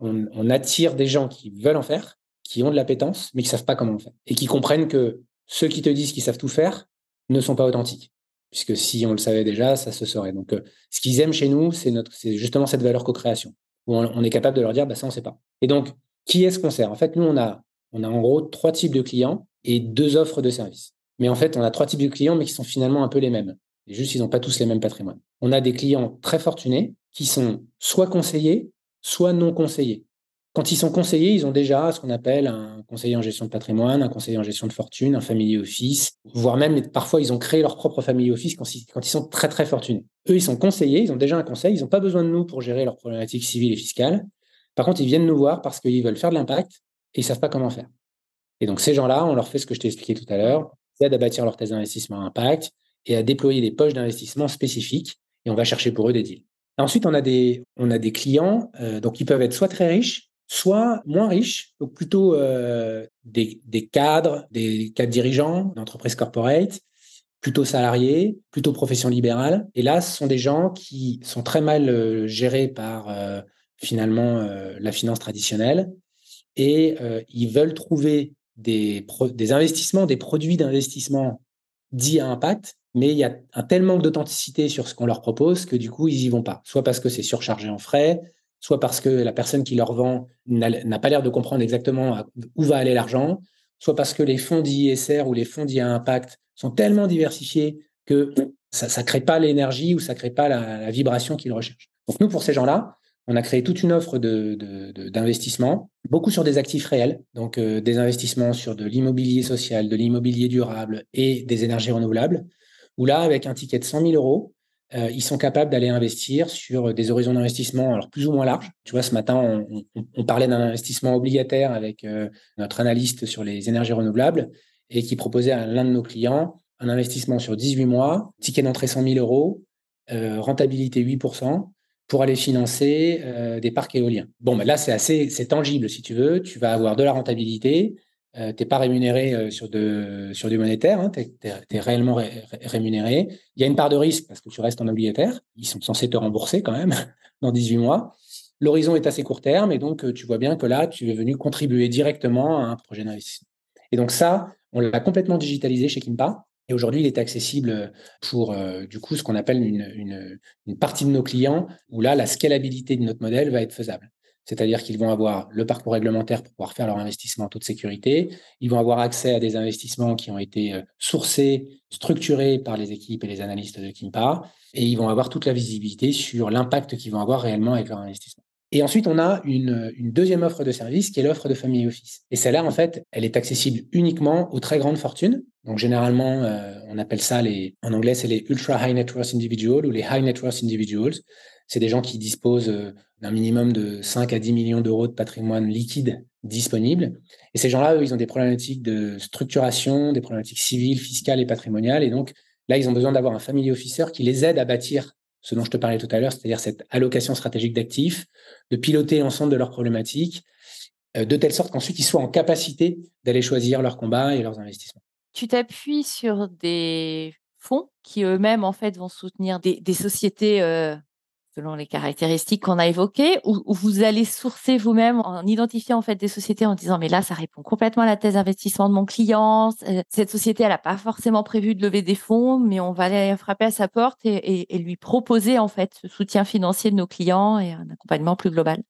on, attire des gens qui veulent en faire, qui ont de l'appétence, mais qui savent pas comment en faire. Et qui comprennent que ceux qui te disent qu'ils savent tout faire ne sont pas authentiques. Puisque si on le savait déjà, ça se saurait. Donc, euh, ce qu'ils aiment chez nous, c'est justement cette valeur co-création, où on, est capable de leur dire, bah, ça, on ne sait pas. Et donc, qui est-ce qu'on sert? En fait, nous, on a, en gros trois types de clients et deux offres de services. Mais en fait, on a trois types de clients, mais qui sont finalement un peu les mêmes. Juste, ils n'ont pas tous les mêmes patrimoines. On a des clients très fortunés qui sont soit conseillés, soit non conseillés. Quand ils sont conseillés, ils ont déjà ce qu'on appelle un conseiller en gestion de patrimoine, un conseiller en gestion de fortune, un family office, voire même parfois ils ont créé leur propre family office quand, ils sont très très fortunés. Eux, ils sont conseillés, ils ont déjà un conseil, ils n'ont pas besoin de nous pour gérer leurs problématiques civiles et fiscales. Par contre, ils viennent nous voir parce qu'ils veulent faire de l'impact et ils ne savent pas comment faire. Et donc, ces gens-là, on leur fait ce que je t'ai expliqué tout à l'heure, c'est à bâtir leur thèse d'investissement impact et à déployer des poches d'investissement spécifiques et on va chercher pour eux des deals. ensuite, on a des, on a des clients, euh, donc ils peuvent être soit très riches, soit moins riches, donc plutôt euh, des, des, cadres, des cadres dirigeants d'entreprises corporate, plutôt salariés, plutôt profession libérale. Et là, ce sont des gens qui sont très mal euh, gérés par finalement euh, la finance traditionnelle et euh, ils veulent trouver des, des investissements, des produits d'investissement dits à impact, mais il y a un tel manque d'authenticité sur ce qu'on leur propose que du coup, ils y vont pas. Soit parce que c'est surchargé en frais, soit parce que la personne qui leur vend n'a pas l'air de comprendre exactement où va aller l'argent, soit parce que les fonds d'ISR ou les fonds à impact sont tellement diversifiés que ça ne crée pas l'énergie ou ça ne crée pas la, vibration qu'ils recherchent. Donc nous, pour ces gens-là, on a créé toute une offre d'investissement, beaucoup sur des actifs réels, donc euh, des investissements sur de l'immobilier social, de l'immobilier durable et des énergies renouvelables, où là, avec un ticket de 100 000 euros, euh, ils sont capables d'aller investir sur des horizons d'investissement alors plus ou moins larges. Tu vois, ce matin, on, parlait d'un investissement obligataire avec euh, notre analyste sur les énergies renouvelables et qui proposait à l'un de nos clients un investissement sur 18 mois, ticket d'entrée 100 000 euros, rentabilité 8%, pour aller financer des parcs éoliens. Bon, mais là, c'est assez c'est tangible, si tu veux. Tu vas avoir de la rentabilité, tu n'es pas rémunéré sur, de, sur du monétaire, hein, tu es, réellement rémunéré. Il y a une part de risque parce que tu restes en obligataire. Ils sont censés te rembourser quand même dans 18 mois. L'horizon est assez court terme et donc tu vois bien que là, tu es venu contribuer directement à un projet d'investissement. Et donc ça, on l'a complètement digitalisé chez Kimpa. Et aujourd'hui, il est accessible pour du coup ce qu'on appelle une, partie de nos clients où là, la scalabilité de notre modèle va être faisable. C'est-à-dire qu'ils vont avoir le parcours réglementaire pour pouvoir faire leur investissement en toute sécurité. Ils vont avoir accès à des investissements qui ont été sourcés, structurés par les équipes et les analystes de Kimpa. Et ils vont avoir toute la visibilité sur l'impact qu'ils vont avoir réellement avec leur investissement. Et ensuite, on a une, deuxième offre de service qui est l'offre de family office. Et celle-là, en fait, elle est accessible uniquement aux très grandes fortunes. Donc, généralement, euh, on appelle ça en anglais, c'est les ultra high net worth individuals ou les high net worth individuals. C'est des gens qui disposent euh, d'un minimum de 5 à 10 millions d'euros de patrimoine liquide disponible. Et ces gens-là, eux, ils ont des problématiques de structuration, des problématiques civiles, fiscales et patrimoniales. Et donc, là, ils ont besoin d'avoir un family officer qui les aide à bâtir ce dont je te parlais tout à l'heure, c'est-à-dire cette allocation stratégique d'actifs, de piloter l'ensemble de leurs problématiques, euh, de telle sorte qu'ensuite ils soient en capacité d'aller choisir leurs combats et leurs investissements. Tu t'appuies sur des fonds qui eux-mêmes en fait vont soutenir des, sociétés euh, selon les caractéristiques qu'on a évoquées, ou, vous allez sourcer vous-même en identifiant en fait des sociétés en disant mais là ça répond complètement à la thèse d'investissement de mon client. Euh, cette société elle n'a pas forcément prévu de lever des fonds, mais on va aller frapper à sa porte et, et lui proposer en fait ce soutien financier de nos clients et un accompagnement plus global.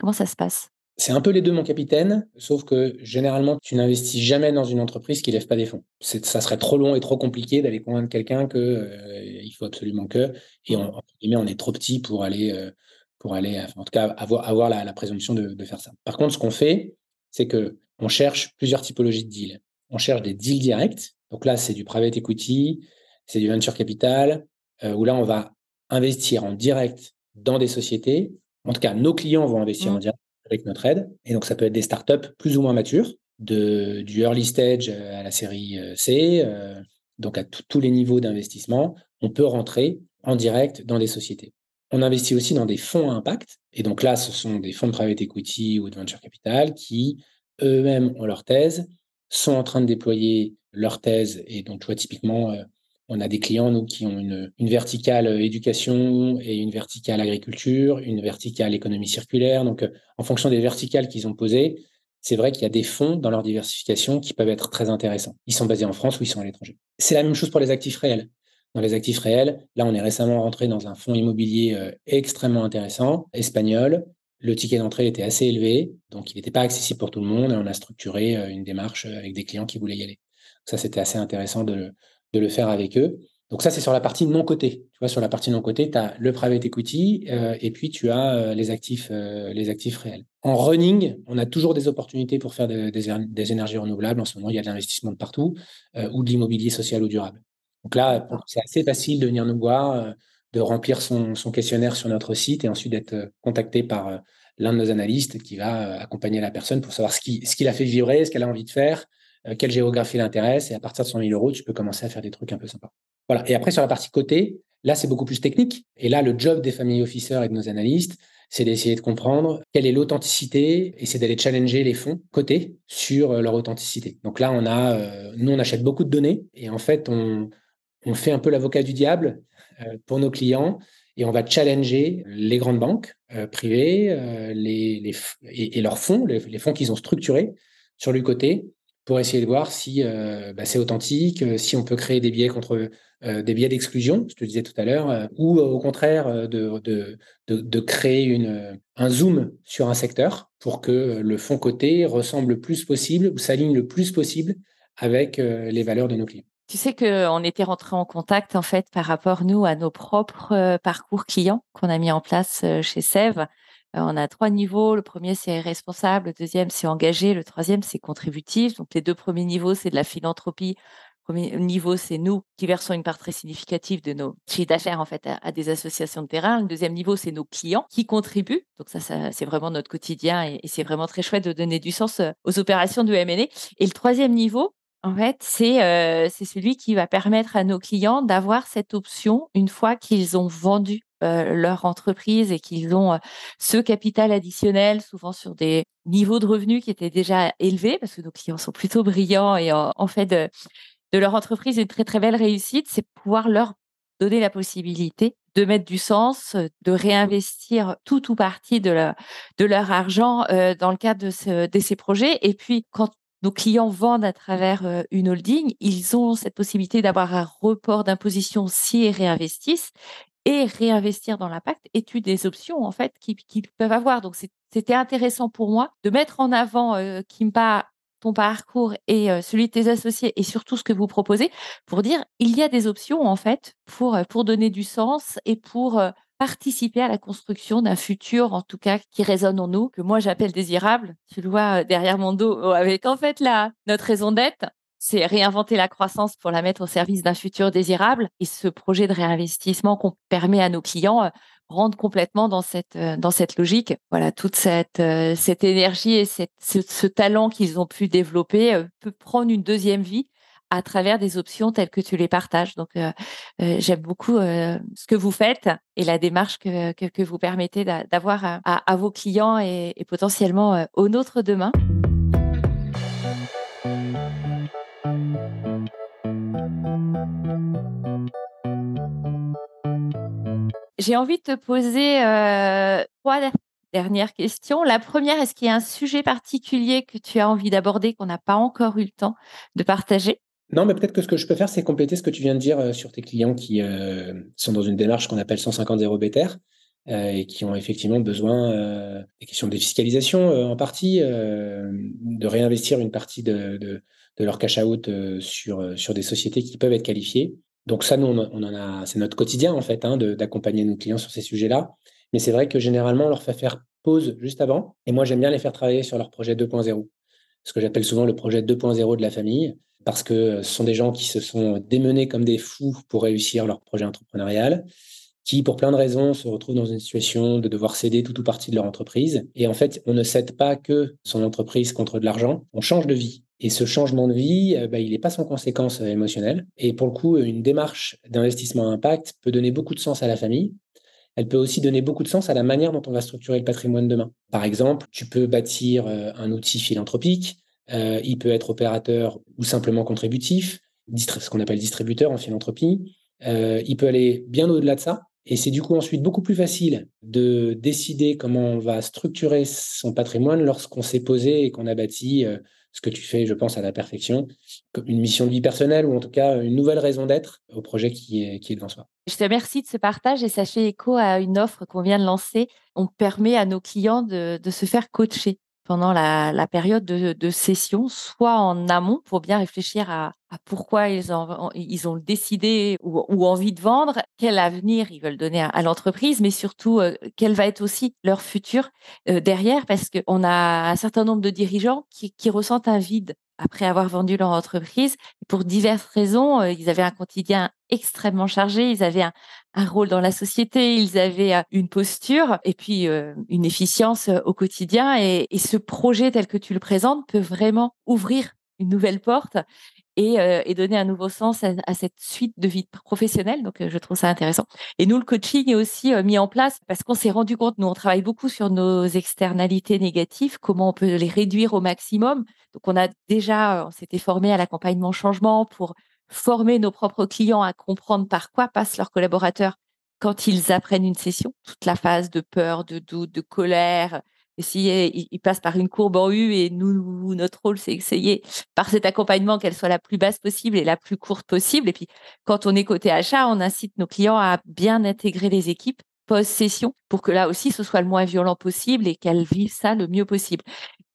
Comment ça se passe? C'est un peu les deux, mon capitaine, sauf que généralement, tu n'investis jamais dans une entreprise qui lève pas des fonds. Ça serait trop long et trop compliqué d'aller convaincre quelqu'un qu'il euh, faut absolument que, et on, on est trop petit pour aller, euh, pour aller, en tout cas, avoir, avoir la, présomption de, faire ça. Par contre, ce qu'on fait, c'est que on cherche plusieurs typologies de deals. On cherche des deals directs. Donc là, c'est du private equity, c'est du venture capital, euh, où là, on va investir en direct dans des sociétés. En tout cas, nos clients vont investir en mmh. direct avec notre aide. Et donc, ça peut être des startups plus ou moins matures, de, du early stage euh, à la série euh, C, euh, donc à tous les niveaux d'investissement. On peut rentrer en direct dans des sociétés. On investit aussi dans des fonds à impact. Et donc là, ce sont des fonds de private equity ou de venture capital qui eux-mêmes ont leur thèse, sont en train de déployer leur thèse. Et donc, tu vois, typiquement, on a des clients, nous, qui ont une, verticale euh, éducation et une verticale agriculture, une verticale économie circulaire. Donc, euh, en fonction des verticales qu'ils ont posées, c'est vrai qu'il y a des fonds dans leur diversification qui peuvent être très intéressants. Ils sont basés en France ou ils sont à l'étranger. C'est la même chose pour les actifs réels. Dans les actifs réels, là, on est récemment rentré dans un fonds immobilier euh, extrêmement intéressant, espagnol. Le ticket d'entrée était assez élevé, donc il n'était pas accessible pour tout le monde et on a structuré une démarche avec des clients qui voulaient y aller. Ça, c'était assez intéressant de, de le faire avec eux. Donc ça, c'est sur la partie non cotée. Tu vois, sur la partie non cotée, tu as le private equity euh, et puis tu as euh, les, actifs, euh, les actifs réels. En running, on a toujours des opportunités pour faire des, énergies renouvelables. En ce moment, il y a de l'investissement de partout ou de l'immobilier social ou durable. Donc là, c'est assez facile de venir nous voir, de remplir son, questionnaire sur notre site et ensuite d'être contacté par l'un de nos analystes qui va accompagner la personne pour savoir ce qui, ce qui l'a fait vibrer, ce qu'elle a envie de faire, quelle géographie l'intéresse, et à partir de 100 000 euros, tu peux commencer à faire des trucs un peu sympas. Voilà. Et après, sur la partie côté, là, c'est beaucoup plus technique. Et là, le job des family officers et de nos analystes, c'est d'essayer de comprendre quelle est l'authenticité et c'est d'aller challenger les fonds côté sur euh, leur authenticité. Donc là, on a, euh, nous, on achète beaucoup de données et en fait, on, fait un peu l'avocat du diable pour nos clients et on va challenger les grandes banques privées et, leurs fonds, les fonds qu'ils ont structurés sur le côté pour essayer de voir si euh, bah, c'est authentique, euh, si on peut créer des biais contre euh, des biais d'exclusion, je te disais tout à l'heure, ou au contraire de, créer un zoom sur un secteur pour que le fond côté ressemble le plus possible ou s'aligne le plus possible avec les valeurs de nos clients. Tu sais qu'on était rentré en contact en fait par rapport nous à nos propres parcours clients qu'on a mis en place chez Sève on a trois niveaux. Le premier, c'est responsable. Le deuxième, c'est engagé. Le troisième, c'est contributif. Donc, les deux premiers niveaux, c'est de la philanthropie. Le premier niveau, c'est nous qui versons une part très significative de nos chiffres d'affaires en fait à, des associations de terrain. Le deuxième niveau, c'est nos clients qui contribuent. Donc ça, c'est vraiment notre quotidien et, c'est vraiment très chouette de donner du sens euh, aux opérations de M&A. Et le troisième niveau, En fait, euh, c'est celui qui va permettre à nos clients d'avoir cette option une fois qu'ils ont vendu euh, leur entreprise et qu'ils ont euh, ce capital additionnel, souvent sur des niveaux de revenus qui étaient déjà élevés, parce que nos clients sont plutôt brillants et en, fait de, leur entreprise une très très belle réussite, c'est pouvoir leur donner la possibilité de mettre du sens, de réinvestir tout ou partie de, leur, argent dans le cadre de, ce, de ces projets. Et puis, quand nos clients vendent à travers euh, une holding, ils ont cette possibilité d'avoir un report d'imposition s'ils réinvestissent et réinvestir dans l'impact une des options en fait qu'ils peuvent avoir. Donc c'était intéressant pour moi de mettre en avant euh, Kimpa ton parcours et euh, celui de tes associés et surtout ce que vous proposez pour dire il y a des options en fait pour pour donner du sens et pour participer à la construction d'un futur, en tout cas, qui résonne en nous, que moi j'appelle désirable. Tu le vois euh, derrière mon dos, avec en fait la, notre raison d'être, c'est réinventer la croissance pour la mettre au service d'un futur désirable. Et ce projet de réinvestissement qu'on permet à nos clients euh, rentre complètement dans cette euh, dans cette logique. Voilà, toute cette cette énergie et cette, ce talent qu'ils ont pu développer peut prendre une deuxième vie à travers des options telles que tu les partages. Donc, euh, euh, j'aime beaucoup euh, ce que vous faites et la démarche que, que, vous permettez d'avoir à, à, vos clients et, et potentiellement aux nôtres demain. J'ai envie de te poser trois dernières questions. La première, est-ce qu'il y a un sujet particulier que tu as envie d'aborder qu'on n'a pas encore eu le temps de partager? Non, mais peut-être que ce que je peux faire, c'est compléter ce que tu viens de dire euh, sur tes clients qui euh, sont dans une démarche qu'on appelle 150 0 better et qui ont effectivement besoin euh, des questions de défiscalisation en partie, de réinvestir une partie de, de leur cash out sur, sur des sociétés qui peuvent être qualifiées. Donc ça, nous, on, en a, c'est notre quotidien en fait, hein, d'accompagner nos clients sur ces sujets-là. Mais c'est vrai que généralement, on leur fait faire pause juste avant. Et moi, j'aime bien les faire travailler sur leur projet 2.0, ce que j'appelle souvent le projet 2.0 de la famille parce que ce sont des gens qui se sont démenés comme des fous pour réussir leur projet entrepreneurial, qui, pour plein de raisons, se retrouvent dans une situation de devoir céder tout ou partie de leur entreprise. Et en fait, on ne cède pas que son entreprise contre de l'argent, on change de vie. Et ce changement de vie, euh, bah, il n'est pas sans conséquences euh, émotionnelles. Et pour le coup, une démarche d'investissement à impact peut donner beaucoup de sens à la famille. Elle peut aussi donner beaucoup de sens à la manière dont on va structurer le patrimoine demain. Par exemple, tu peux bâtir euh, un outil philanthropique il peut être opérateur ou simplement contributif, ce qu'on appelle distributeur en philanthropie. Il peut aller bien au-delà de ça. Et c'est du coup ensuite beaucoup plus facile de décider comment on va structurer son patrimoine lorsqu'on s'est posé et qu'on a bâti euh, ce que tu fais, je pense, à la perfection, une mission de vie personnelle ou en tout cas une nouvelle raison d'être au projet qui est, qui est devant soi. Je te remercie de ce partage et ça fait écho à une offre qu'on vient de lancer. On permet à nos clients de, de se faire coacher pendant la, période de, session, soit en amont pour bien réfléchir à, pourquoi ils ont, ils ont décidé ou, envie de vendre, quel avenir ils veulent donner à, l'entreprise, mais surtout euh, quel va être aussi leur futur euh, derrière, parce qu'on a un certain nombre de dirigeants qui, qui ressentent un vide après avoir vendu leur entreprise. Pour diverses raisons, euh, ils avaient un quotidien extrêmement chargé, ils avaient un, rôle dans la société, ils avaient une posture et puis une efficience au quotidien. Et, ce projet tel que tu le présentes peut vraiment ouvrir une nouvelle porte et, donner un nouveau sens à, cette suite de vie professionnelle. Donc, je trouve ça intéressant. Et nous, le coaching est aussi mis en place parce qu'on s'est rendu compte, nous, on travaille beaucoup sur nos externalités négatives, comment on peut les réduire au maximum. Donc, on a déjà, on s'était formé à l'accompagnement changement pour former nos propres clients à comprendre par quoi passent leurs collaborateurs quand ils apprennent une session, toute la phase de peur, de doute, de colère. Essayer, ils passent par une courbe en U et nous, notre rôle, c'est essayer par cet accompagnement qu'elle soit la plus basse possible et la plus courte possible. Et puis, quand on est côté achat, on incite nos clients à bien intégrer les équipes post-session pour que là aussi, ce soit le moins violent possible et qu'elles vivent ça le mieux possible.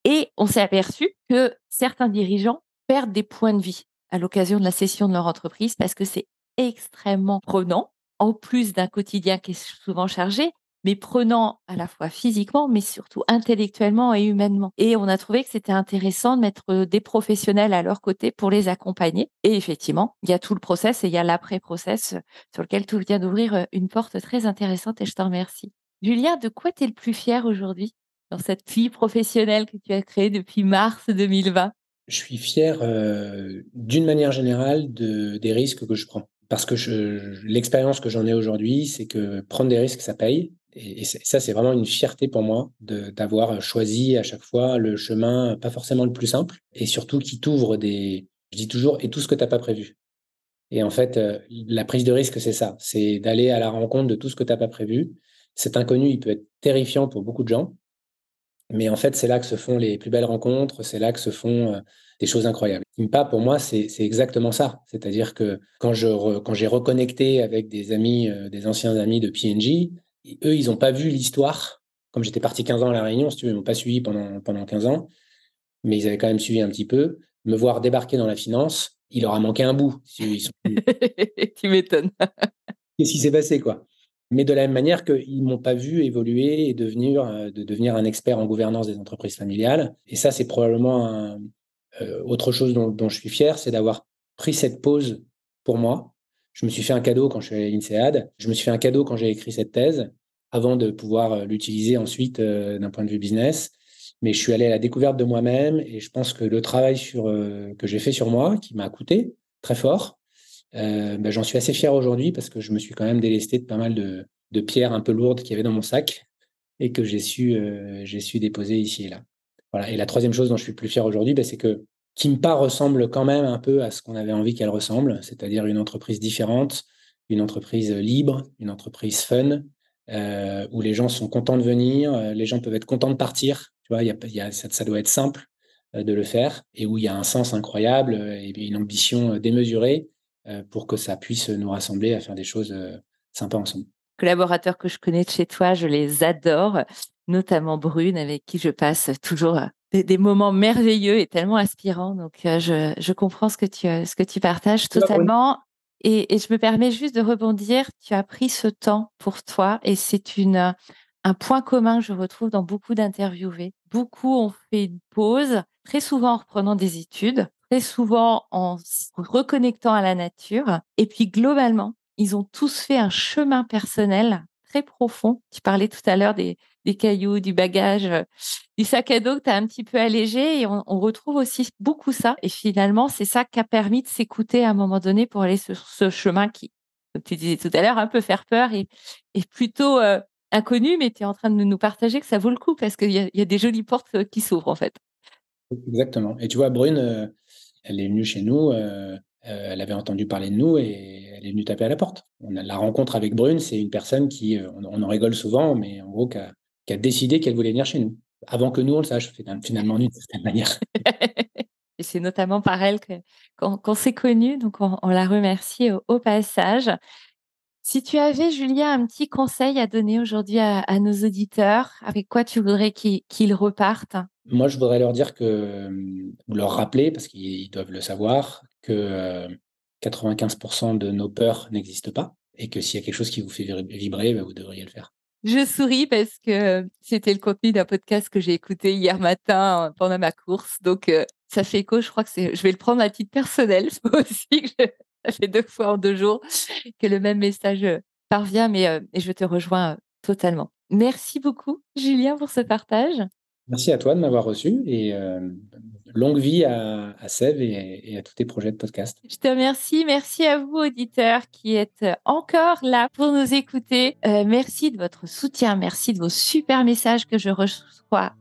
Et on s'est aperçu que certains dirigeants perdent des points de vie à l'occasion de la session de leur entreprise parce que c'est extrêmement prenant, en plus d'un quotidien qui est souvent chargé, mais prenant à la fois physiquement, mais surtout intellectuellement et humainement. Et on a trouvé que c'était intéressant de mettre des professionnels à leur côté pour les accompagner. Et effectivement, il y a tout le process et il y a l'après-process sur lequel tout vient d'ouvrir une porte très intéressante et je t'en remercie. Julien, de quoi tu es le plus fier aujourd'hui dans cette vie professionnelle que tu as créée depuis mars 2020 Je suis fier d'une manière générale de, des risques que je prends. Parce que l'expérience que j'en ai aujourd'hui, c'est que prendre des risques, ça paye. Et, ça, c'est vraiment une fierté pour moi d'avoir choisi à chaque fois le chemin pas forcément le plus simple et surtout qui t'ouvre des, je dis toujours, et tout ce que tu n'as pas prévu. Et en fait, euh, la prise de risque, c'est ça, c'est d'aller à la rencontre de tout ce que tu n'as pas prévu. Cet inconnu, il peut être terrifiant pour beaucoup de gens, mais en fait, c'est là que se font les plus belles rencontres, c'est là que se font euh, des choses incroyables. Impa, pour moi, c'est exactement ça. C'est-à-dire que quand j'ai reconnecté avec des amis, euh, des anciens amis de PNJ, eux, ils n'ont pas vu l'histoire. Comme j'étais parti 15 ans à La Réunion, si tu veux, ils m'ont pas suivi pendant, pendant 15 ans, mais ils avaient quand même suivi un petit peu. Me voir débarquer dans la finance, il leur a manqué un bout. tu m'étonnes. Qu'est-ce qui s'est passé, quoi? Mais de la même manière qu'ils ne m'ont pas vu évoluer et devenir, euh, de devenir un expert en gouvernance des entreprises familiales. Et ça, c'est probablement euh, autre chose dont, dont je suis fier, c'est d'avoir pris cette pause pour moi, je me suis fait un cadeau quand je suis allé à l'INSEAD. Je me suis fait un cadeau quand j'ai écrit cette thèse, avant de pouvoir euh, l'utiliser ensuite euh, d'un point de vue business. Mais je suis allé à la découverte de moi-même et je pense que le travail sur, euh, que j'ai fait sur moi, qui m'a coûté très fort, ben, j'en suis assez fier aujourd'hui parce que je me suis quand même délesté de pas mal de, pierres un peu lourdes qu'il y avait dans mon sac et que j'ai su, j'ai su déposer ici et là. Et la troisième chose dont je suis plus fier aujourd'hui, ben, c'est que Kimpa ressemble quand même un peu à ce qu'on avait envie qu'elle ressemble, c'est-à-dire une entreprise différente, une entreprise libre, une entreprise fun, euh, où les gens sont contents de venir, euh, les gens peuvent être contents de partir. Tu vois, ça, doit être simple euh, de le faire et où il y a un sens incroyable et une ambition démesurée pour que ça puisse nous rassembler à faire des choses sympas ensemble. Collaborateurs que je connais de chez toi, je les adore, notamment Brune, avec qui je passe toujours des, moments merveilleux et tellement inspirants. Donc, euh, je, je, comprends ce que tu, ce que tu partages totalement. Et, et, je me permets juste de rebondir. Tu as pris ce temps pour toi et c'est une, un point commun que je retrouve dans beaucoup d'interviewés. Beaucoup ont fait une pause, très souvent en reprenant des études, très souvent en se reconnectant à la nature. Et puis, globalement, ils ont tous fait un chemin personnel très profond. Tu parlais tout à l'heure des, cailloux, du bagage, euh, du sac à dos que tu as un petit peu allégé. Et on, retrouve aussi beaucoup ça. Et finalement, c'est ça qui a permis de s'écouter à un moment donné pour aller sur ce chemin qui, comme tu disais tout à l'heure, un peu faire peur et, plutôt euh, inconnu, mais tu es en train de nous partager que ça vaut le coup parce qu'il y, a des jolies portes euh, qui s'ouvrent en fait. Exactement. Et tu vois, Brune, elle est venue chez nous. Elle avait entendu parler de nous et elle est venue taper à la porte. On a la rencontre avec Brune, c'est une personne qui, on, en rigole souvent, mais en gros, qui a, qui a décidé qu'elle voulait venir chez nous, avant que nous on le sache, finalement d'une certaine manière. Et c'est notamment par elle qu'on s'est connus, donc on, la remercie au, passage. Si tu avais, Julia, un petit conseil à donner aujourd'hui à, nos auditeurs, avec quoi tu voudrais qu'ils repartent? Moi, je voudrais leur dire que, ou leur rappeler, parce qu'ils doivent le savoir, que 95% euh, de nos peurs n'existent pas, et que s'il y a quelque chose qui vous fait vibrer, bah, vous devriez le faire. Je souris parce que c'était le contenu d'un podcast que j'ai écouté hier matin pendant ma course. Donc, ça fait écho. Je crois que je vais le prendre à titre personnel. aussi que ça fait deux fois en deux jours que le même message parvient, mais je te rejoins totalement. Merci beaucoup, Julien, pour ce partage. Merci à toi de m'avoir reçu et longue vie à, à et, à tous tes projets de podcast. Je te remercie. Merci à vous, auditeurs, qui êtes encore là pour nous écouter. Euh, merci de votre soutien. Merci de vos super messages que je reçois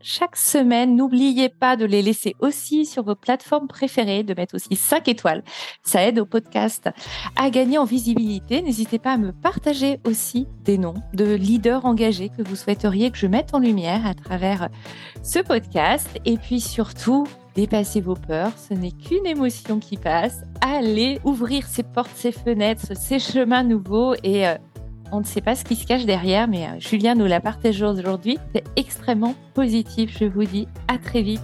chaque semaine. N'oubliez pas de les laisser aussi sur vos plateformes préférées, de mettre aussi 5 étoiles. Ça aide au podcast à gagner en visibilité. N'hésitez pas à me partager aussi des noms de leaders engagés que vous souhaiteriez que je mette en lumière à travers ce podcast. Et puis surtout, Dépassez vos peurs, ce n'est qu'une émotion qui passe. Allez ouvrir ces portes, ces fenêtres, ces chemins nouveaux et euh, on ne sait pas ce qui se cache derrière, mais euh, Julien nous l'a partagé aujourd'hui. C'est extrêmement positif. Je vous dis à très vite